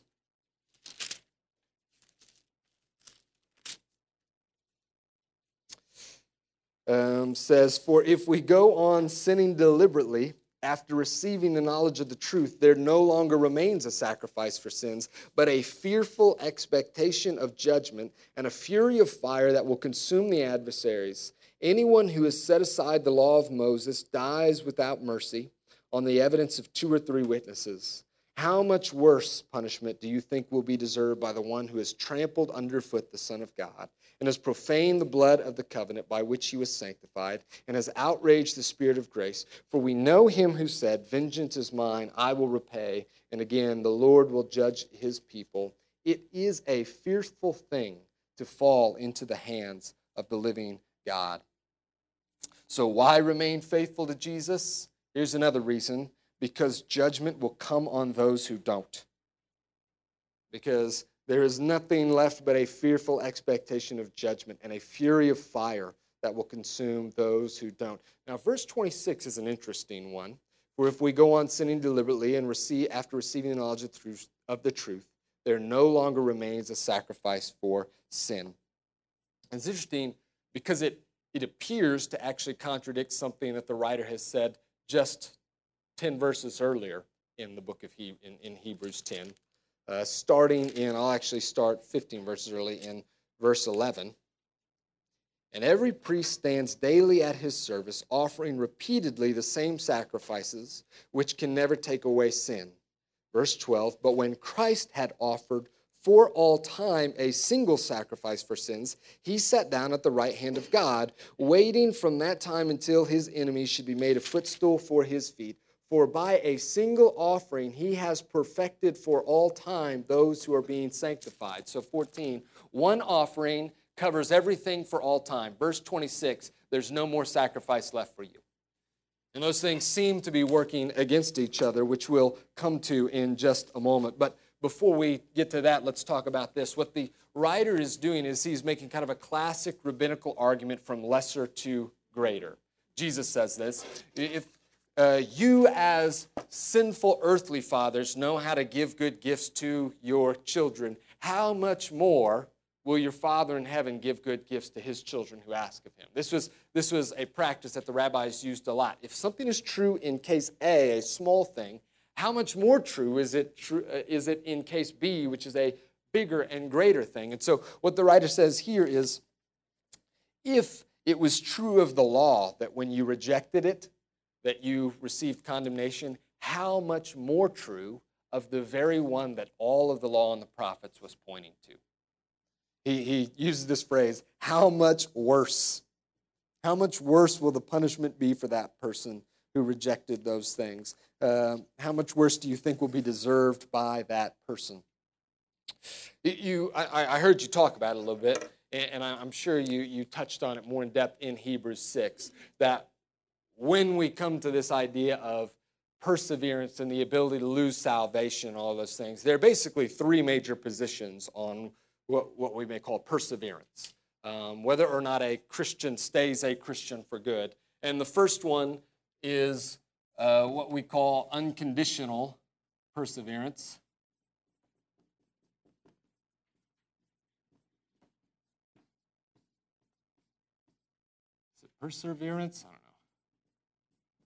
Um, says, For if we go on sinning deliberately after receiving the knowledge of the truth, there no longer remains a sacrifice for sins, but a fearful expectation of judgment and a fury of fire that will consume the adversaries. Anyone who has set aside the law of Moses dies without mercy on the evidence of two or three witnesses. How much worse punishment do you think will be deserved by the one who has trampled underfoot the Son of God and has profaned the blood of the covenant by which he was sanctified and has outraged the Spirit of grace? For we know him who said, Vengeance is mine, I will repay. And again, the Lord will judge his people. It is a fearful thing to fall into the hands of the living God. So, why remain faithful to Jesus? Here's another reason because judgment will come on those who don't. Because there is nothing left but a fearful expectation of judgment and a fury of fire that will consume those who don't. Now, verse 26 is an interesting one. For if we go on sinning deliberately and receive, after receiving the knowledge of the truth, there no longer remains a sacrifice for sin. And it's interesting because it, it appears to actually contradict something that the writer has said just 10 verses earlier in the book of he, in, in Hebrews 10, uh, starting in, I'll actually start 15 verses early in verse 11. And every priest stands daily at his service, offering repeatedly the same sacrifices, which can never take away sin. Verse 12, but when Christ had offered for all time a single sacrifice for sins, he sat down at the right hand of God, waiting from that time until his enemies should be made a footstool for his feet. For by a single offering he has perfected for all time those who are being sanctified. So, 14, one offering covers everything for all time. Verse 26, there's no more sacrifice left for you. And those things seem to be working against each other, which we'll come to in just a moment. But before we get to that, let's talk about this. What the writer is doing is he's making kind of a classic rabbinical argument from lesser to greater. Jesus says this if uh, you, as sinful earthly fathers, know how to give good gifts to your children, how much more will your Father in heaven give good gifts to his children who ask of him? This was, this was a practice that the rabbis used a lot. If something is true in case A, a small thing, how much more true is it, true, uh, is it in case B, which is a bigger and greater thing? And so, what the writer says here is if it was true of the law that when you rejected it, that you received condemnation, how much more true of the very one that all of the law and the prophets was pointing to? He, he uses this phrase, how much worse? How much worse will the punishment be for that person who rejected those things? Uh, how much worse do you think will be deserved by that person? You, I, I heard you talk about it a little bit, and I'm sure you, you touched on it more in depth in Hebrews 6, that when we come to this idea of perseverance and the ability to lose salvation, all those things, there are basically three major positions on what, what we may call perseverance. Um, whether or not a Christian stays a Christian for good. And the first one is uh, what we call unconditional perseverance. Perseverance?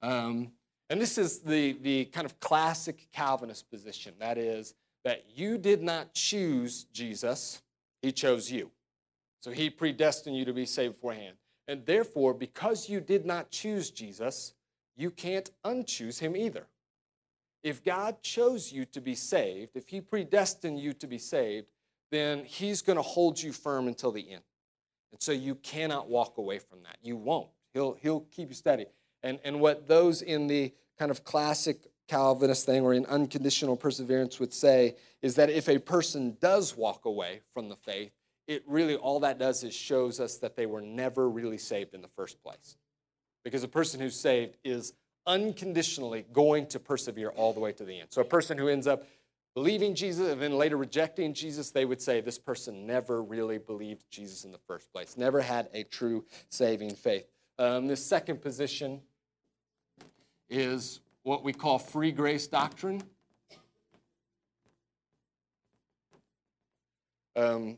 Um, and this is the, the kind of classic Calvinist position. That is, that you did not choose Jesus, he chose you. So he predestined you to be saved beforehand. And therefore, because you did not choose Jesus, you can't unchoose him either. If God chose you to be saved, if he predestined you to be saved, then he's going to hold you firm until the end. And so you cannot walk away from that. You won't. He'll, he'll keep you steady. And, and what those in the kind of classic Calvinist thing or in unconditional perseverance would say is that if a person does walk away from the faith, it really all that does is shows us that they were never really saved in the first place. Because a person who's saved is unconditionally going to persevere all the way to the end. So a person who ends up believing Jesus and then later rejecting Jesus, they would say this person never really believed Jesus in the first place, never had a true saving faith. Um, the second position is what we call free grace doctrine. Um,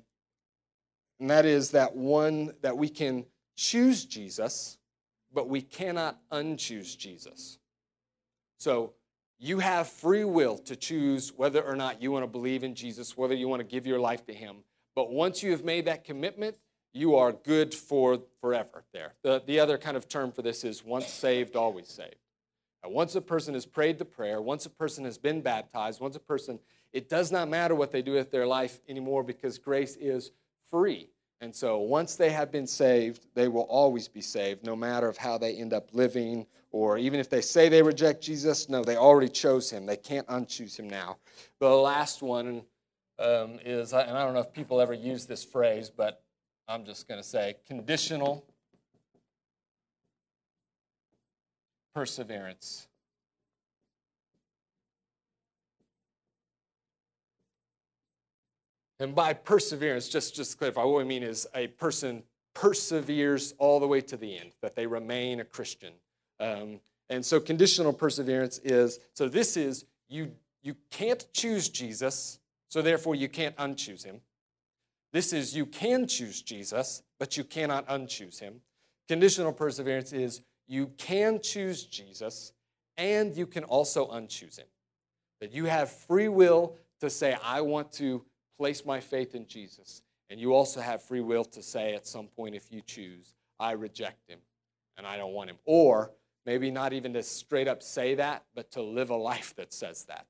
and that is that one that we can choose Jesus, but we cannot unchoose Jesus. So you have free will to choose whether or not you want to believe in Jesus, whether you want to give your life to Him. But once you have made that commitment, you are good for forever there. The, the other kind of term for this is once saved, always saved. Once a person has prayed the prayer, once a person has been baptized, once a person, it does not matter what they do with their life anymore because grace is free. And so once they have been saved, they will always be saved, no matter of how they end up living, or even if they say they reject Jesus, no, they already chose him. They can't unchoose him now. The last one um, is, and I don't know if people ever use this phrase, but I'm just going to say conditional perseverance. And by perseverance, just, just to clarify, what we mean is a person perseveres all the way to the end, that they remain a Christian. Um, and so conditional perseverance is so this is you, you can't choose Jesus, so therefore you can't unchoose him. This is you can choose Jesus, but you cannot unchoose him. Conditional perseverance is you can choose Jesus and you can also unchoose him. That you have free will to say, I want to place my faith in Jesus. And you also have free will to say at some point, if you choose, I reject him and I don't want him. Or maybe not even to straight up say that, but to live a life that says that.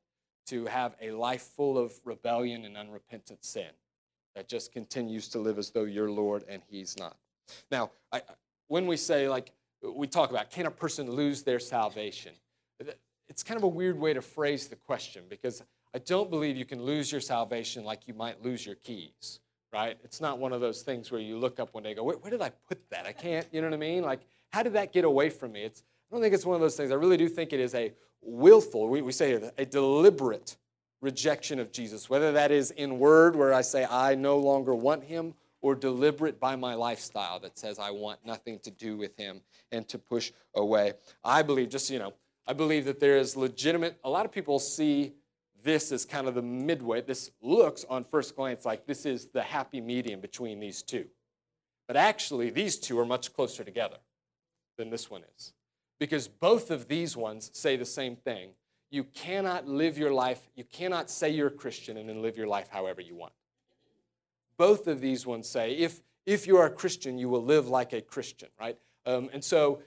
To have a life full of rebellion and unrepentant sin that just continues to live as though you're Lord and he's not. Now, I, when we say, like, we talk about can a person lose their salvation? It's kind of a weird way to phrase the question because I don't believe you can lose your salvation like you might lose your keys, right? It's not one of those things where you look up one day and go, where, where did I put that? I can't, you know what I mean? Like, how did that get away from me? It's, I don't think it's one of those things. I really do think it is a willful, we, we say a deliberate rejection of Jesus, whether that is in word, where I say, I no longer want him, or deliberate by my lifestyle that says I want nothing to do with him and to push away. I believe, just you know, I believe that there is legitimate, a lot of people see this as kind of the midway. This looks on first glance like this is the happy medium between these two. But actually, these two are much closer together than this one is. Because both of these ones say the same thing. You cannot live your life, you cannot say you're a Christian and then live your life however you want. Both of these ones say, if, if you are a Christian, you will live like a Christian, right? Um, and so,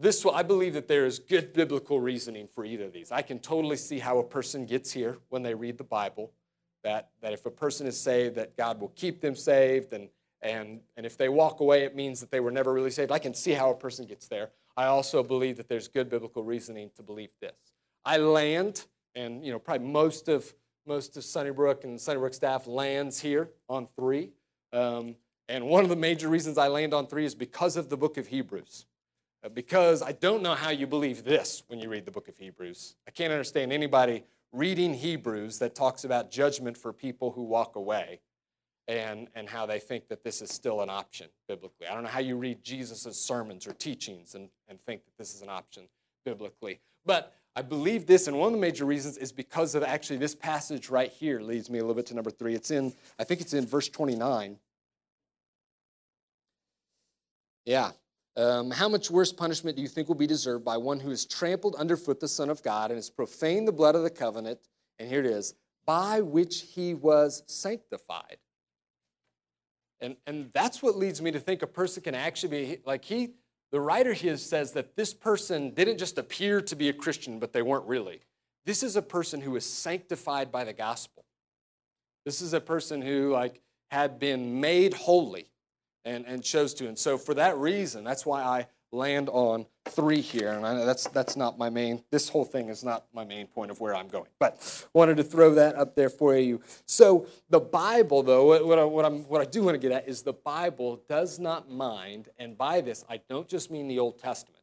this I believe that there is good biblical reasoning for either of these. I can totally see how a person gets here when they read the Bible, that, that if a person is saved, that God will keep them saved, and, and, and if they walk away, it means that they were never really saved. I can see how a person gets there. I also believe that there's good biblical reasoning to believe this. I land, and you know, probably most of most of Sunnybrook and Sunnybrook staff lands here on three. Um, and one of the major reasons I land on three is because of the book of Hebrews. Uh, because I don't know how you believe this when you read the book of Hebrews. I can't understand anybody reading Hebrews that talks about judgment for people who walk away and, and how they think that this is still an option biblically. I don't know how you read Jesus' sermons or teachings and, and think that this is an option biblically. But I believe this, and one of the major reasons is because of actually this passage right here leads me a little bit to number three. It's in, I think it's in verse 29. Yeah. Um, how much worse punishment do you think will be deserved by one who has trampled underfoot the Son of God and has profaned the blood of the covenant? And here it is by which he was sanctified. And, and that's what leads me to think a person can actually be like he, the writer here says that this person didn't just appear to be a Christian, but they weren't really. This is a person who was sanctified by the gospel. This is a person who like had been made holy and, and chose to. And so for that reason, that's why I land on three here. And I that's, that's not my main, this whole thing is not my main point of where I'm going. But wanted to throw that up there for you. So the Bible, though, what I, what, I'm, what I do want to get at is the Bible does not mind, and by this, I don't just mean the Old Testament.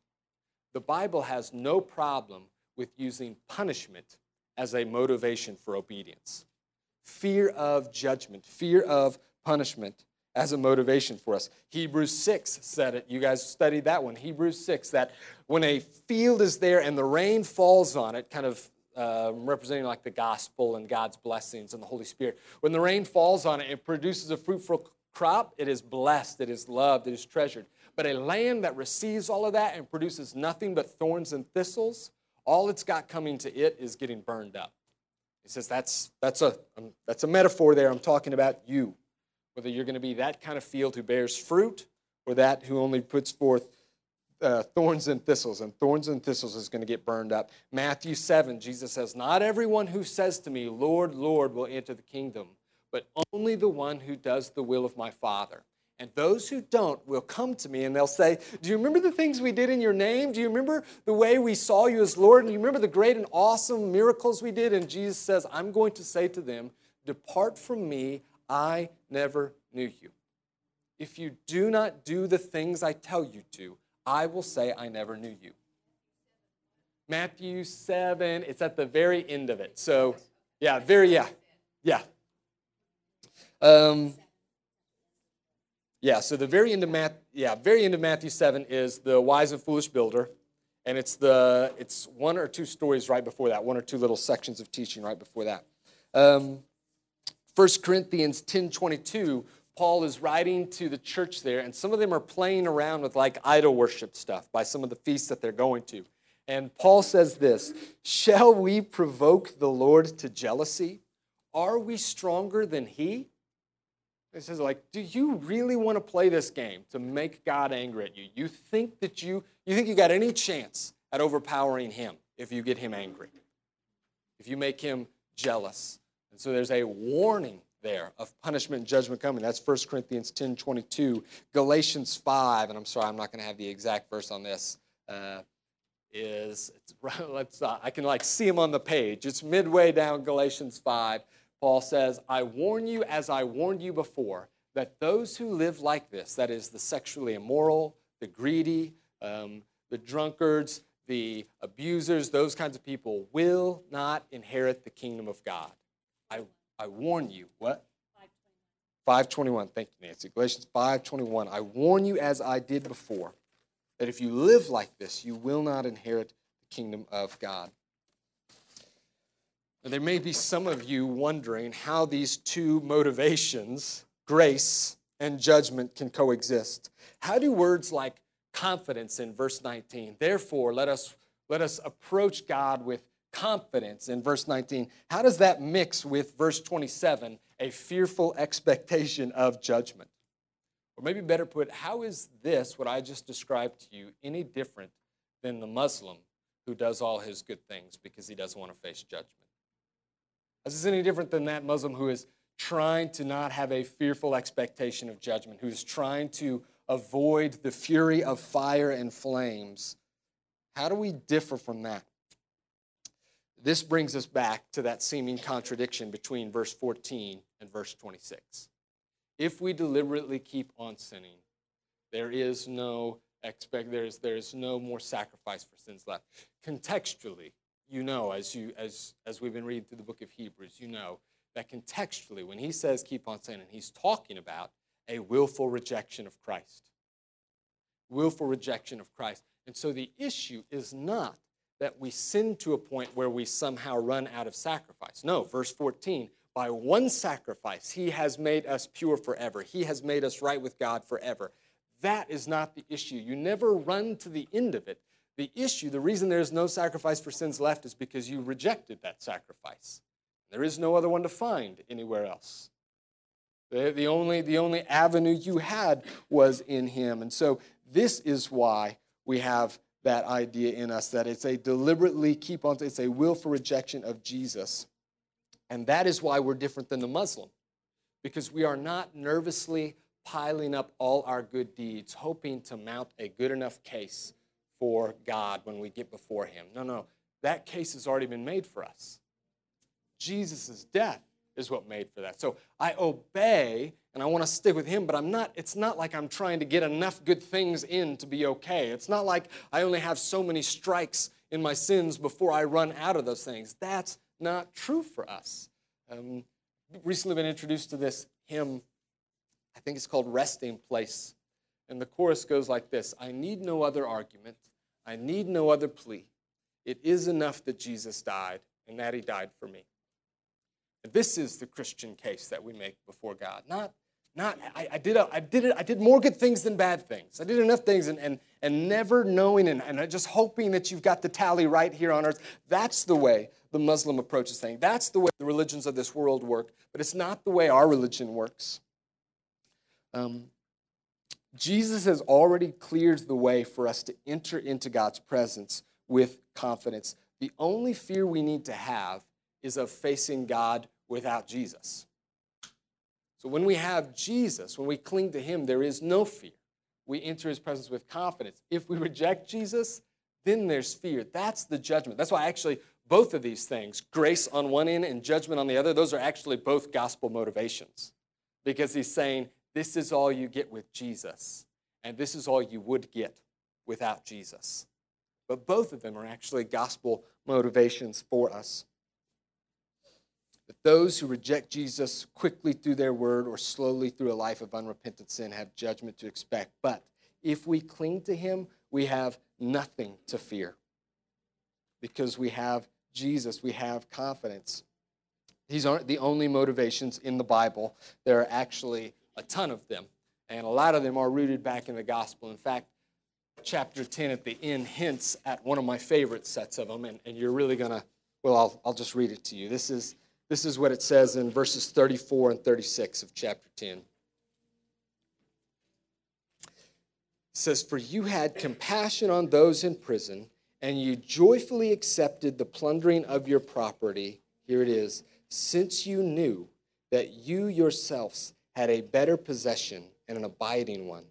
The Bible has no problem with using punishment as a motivation for obedience. Fear of judgment, fear of punishment as a motivation for us. Hebrews 6 said it. You guys studied that one. Hebrews 6 that when a field is there and the rain falls on it, kind of uh, representing like the gospel and God's blessings and the Holy Spirit, when the rain falls on it, it produces a fruitful crop. It is blessed, it is loved, it is treasured. But a land that receives all of that and produces nothing but thorns and thistles, all it's got coming to it is getting burned up. He says that's, that's, a, um, that's a metaphor there. I'm talking about you whether you're going to be that kind of field who bears fruit or that who only puts forth uh, thorns and thistles, and thorns and thistles is going to get burned up. Matthew 7, Jesus says, Not everyone who says to me, Lord, Lord, will enter the kingdom, but only the one who does the will of my Father. And those who don't will come to me and they'll say, Do you remember the things we did in your name? Do you remember the way we saw you as Lord? And you remember the great and awesome miracles we did? And Jesus says, I'm going to say to them, Depart from me, I never knew you. If you do not do the things I tell you to, I will say, I never knew you. Matthew 7, it's at the very end of it. So, yeah, very, yeah, yeah. Um, yeah, so the very end of Matt, yeah, very end of Matthew 7 is the wise and foolish builder. And it's the it's one or two stories right before that, one or two little sections of teaching right before that. Um, 1 Corinthians 10:22, Paul is writing to the church there, and some of them are playing around with like idol worship stuff by some of the feasts that they're going to. And Paul says this Shall we provoke the Lord to jealousy? Are we stronger than he? He says, like, do you really want to play this game to make God angry at you? You think that you you think you got any chance at overpowering him if you get him angry, if you make him jealous. And so there's a warning there of punishment and judgment coming. That's 1 Corinthians 10 22. Galatians 5, and I'm sorry, I'm not going to have the exact verse on this. Uh, is let's uh, I can like see him on the page. It's midway down Galatians 5. Paul says, I warn you as I warned you before, that those who live like this, that is, the sexually immoral, the greedy, um, the drunkards, the abusers, those kinds of people, will not inherit the kingdom of God. I, warn you. What? 521. Thank you, Nancy. Galatians 521. I warn you as I did before, that if you live like this, you will not inherit the kingdom of God. Now, there may be some of you wondering how these two motivations, grace and judgment, can coexist. How do words like confidence in verse 19, therefore let us let us approach God with confidence in verse 19. How does that mix with verse 27, a fearful expectation of judgment? Or maybe better put, how is this, what I just described to you, any different than the Muslim who does all his good things because he doesn't want to face judgment? Is this any different than that Muslim who is trying to not have a fearful expectation of judgment, who is trying to avoid the fury of fire and flames? How do we differ from that? This brings us back to that seeming contradiction between verse 14 and verse 26. If we deliberately keep on sinning, there is no expect there is there is no more sacrifice for sins left. Contextually, you know, as you as as we've been reading through the book of Hebrews, you know that contextually, when he says keep on sinning, he's talking about a willful rejection of Christ. Willful rejection of Christ. And so the issue is not that we sin to a point where we somehow run out of sacrifice. No, verse 14, by one sacrifice, he has made us pure forever. He has made us right with God forever. That is not the issue. You never run to the end of it. The issue, the reason there's no sacrifice for sins left is because you rejected that sacrifice. There is no other one to find anywhere else. The, the, only, the only avenue you had was in him. And so this is why we have that idea in us that it's a deliberately keep on, it's a willful rejection of Jesus. And that is why we're different than the Muslim, because we are not nervously piling up all our good deeds, hoping to mount a good enough case for God when we get before Him. No, no, that case has already been made for us. Jesus' death is what made for that. So I obey and I want to stick with him, but I'm not, it's not like I'm trying to get enough good things in to be okay. It's not like I only have so many strikes in my sins before I run out of those things. That's not true for us. Um, recently been introduced to this hymn, I think it's called Resting Place. And the chorus goes like this I need no other argument, I need no other plea. It is enough that Jesus died and that he died for me. This is the Christian case that we make before God. Not, not I, I did, a, I, did I did more good things than bad things. I did enough things and, and, and never knowing and, and just hoping that you've got the tally right here on earth. That's the way the Muslim approaches things. That's the way the religions of this world work, but it's not the way our religion works. Um, Jesus has already cleared the way for us to enter into God's presence with confidence. The only fear we need to have is of facing God without Jesus. So when we have Jesus, when we cling to Him, there is no fear. We enter His presence with confidence. If we reject Jesus, then there's fear. That's the judgment. That's why actually both of these things, grace on one end and judgment on the other, those are actually both gospel motivations. Because He's saying, this is all you get with Jesus, and this is all you would get without Jesus. But both of them are actually gospel motivations for us that those who reject Jesus quickly through their word or slowly through a life of unrepentant sin have judgment to expect. But if we cling to him, we have nothing to fear because we have Jesus, we have confidence. These aren't the only motivations in the Bible, there are actually a ton of them, and a lot of them are rooted back in the gospel. In fact, chapter 10 at the end hints at one of my favorite sets of them, and, and you're really going to, well, I'll, I'll just read it to you. This is this is what it says in verses 34 and 36 of chapter 10. It says, For you had compassion on those in prison, and you joyfully accepted the plundering of your property. Here it is, since you knew that you yourselves had a better possession and an abiding one.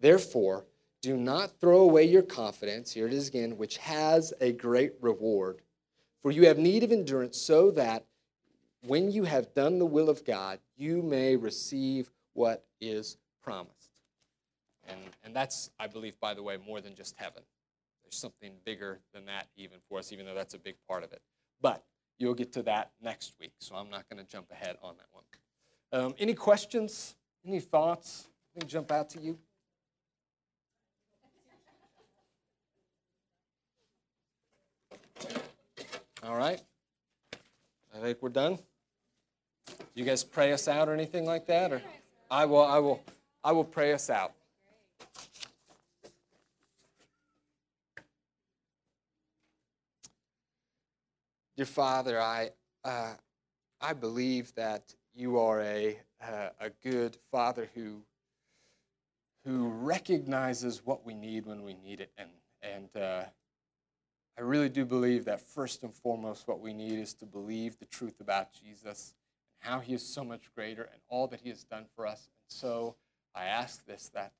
Therefore, do not throw away your confidence, here it is again, which has a great reward. For you have need of endurance, so that when you have done the will of God, you may receive what is promised. And, and that's, I believe, by the way, more than just heaven. There's something bigger than that, even for us, even though that's a big part of it. But you'll get to that next week, so I'm not going to jump ahead on that one. Um, any questions? Any thoughts? Anything jump out to you? All right. I think we're done. You guys pray us out or anything like that? Or I will, I will, I will pray us out. Dear Father, I, uh, I believe that you are a, uh, a good Father who, who recognizes what we need when we need it. And, and uh, I really do believe that first and foremost, what we need is to believe the truth about Jesus how he is so much greater and all that he has done for us. And so I ask this that,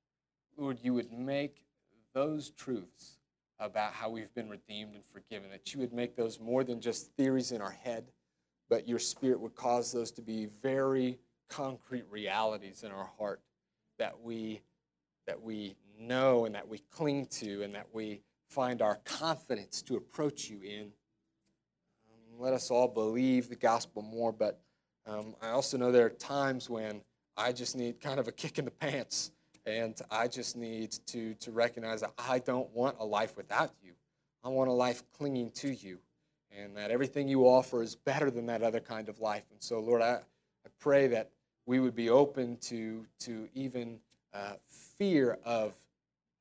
Lord, you would make those truths about how we've been redeemed and forgiven, that you would make those more than just theories in our head, but your spirit would cause those to be very concrete realities in our heart that we that we know and that we cling to and that we find our confidence to approach you in. Um, let us all believe the gospel more, but um, I also know there are times when I just need kind of a kick in the pants, and I just need to, to recognize that I don't want a life without you. I want a life clinging to you, and that everything you offer is better than that other kind of life. And so, Lord, I, I pray that we would be open to, to even uh, fear of,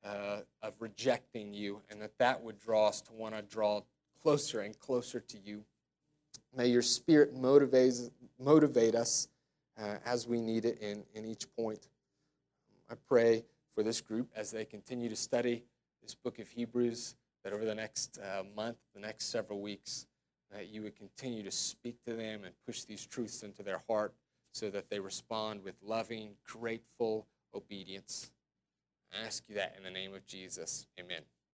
uh, of rejecting you, and that that would draw us to want to draw closer and closer to you. May your spirit motivate, motivate us uh, as we need it in, in each point. I pray for this group as they continue to study this book of Hebrews, that over the next uh, month, the next several weeks, that you would continue to speak to them and push these truths into their heart so that they respond with loving, grateful obedience. I ask you that in the name of Jesus. Amen.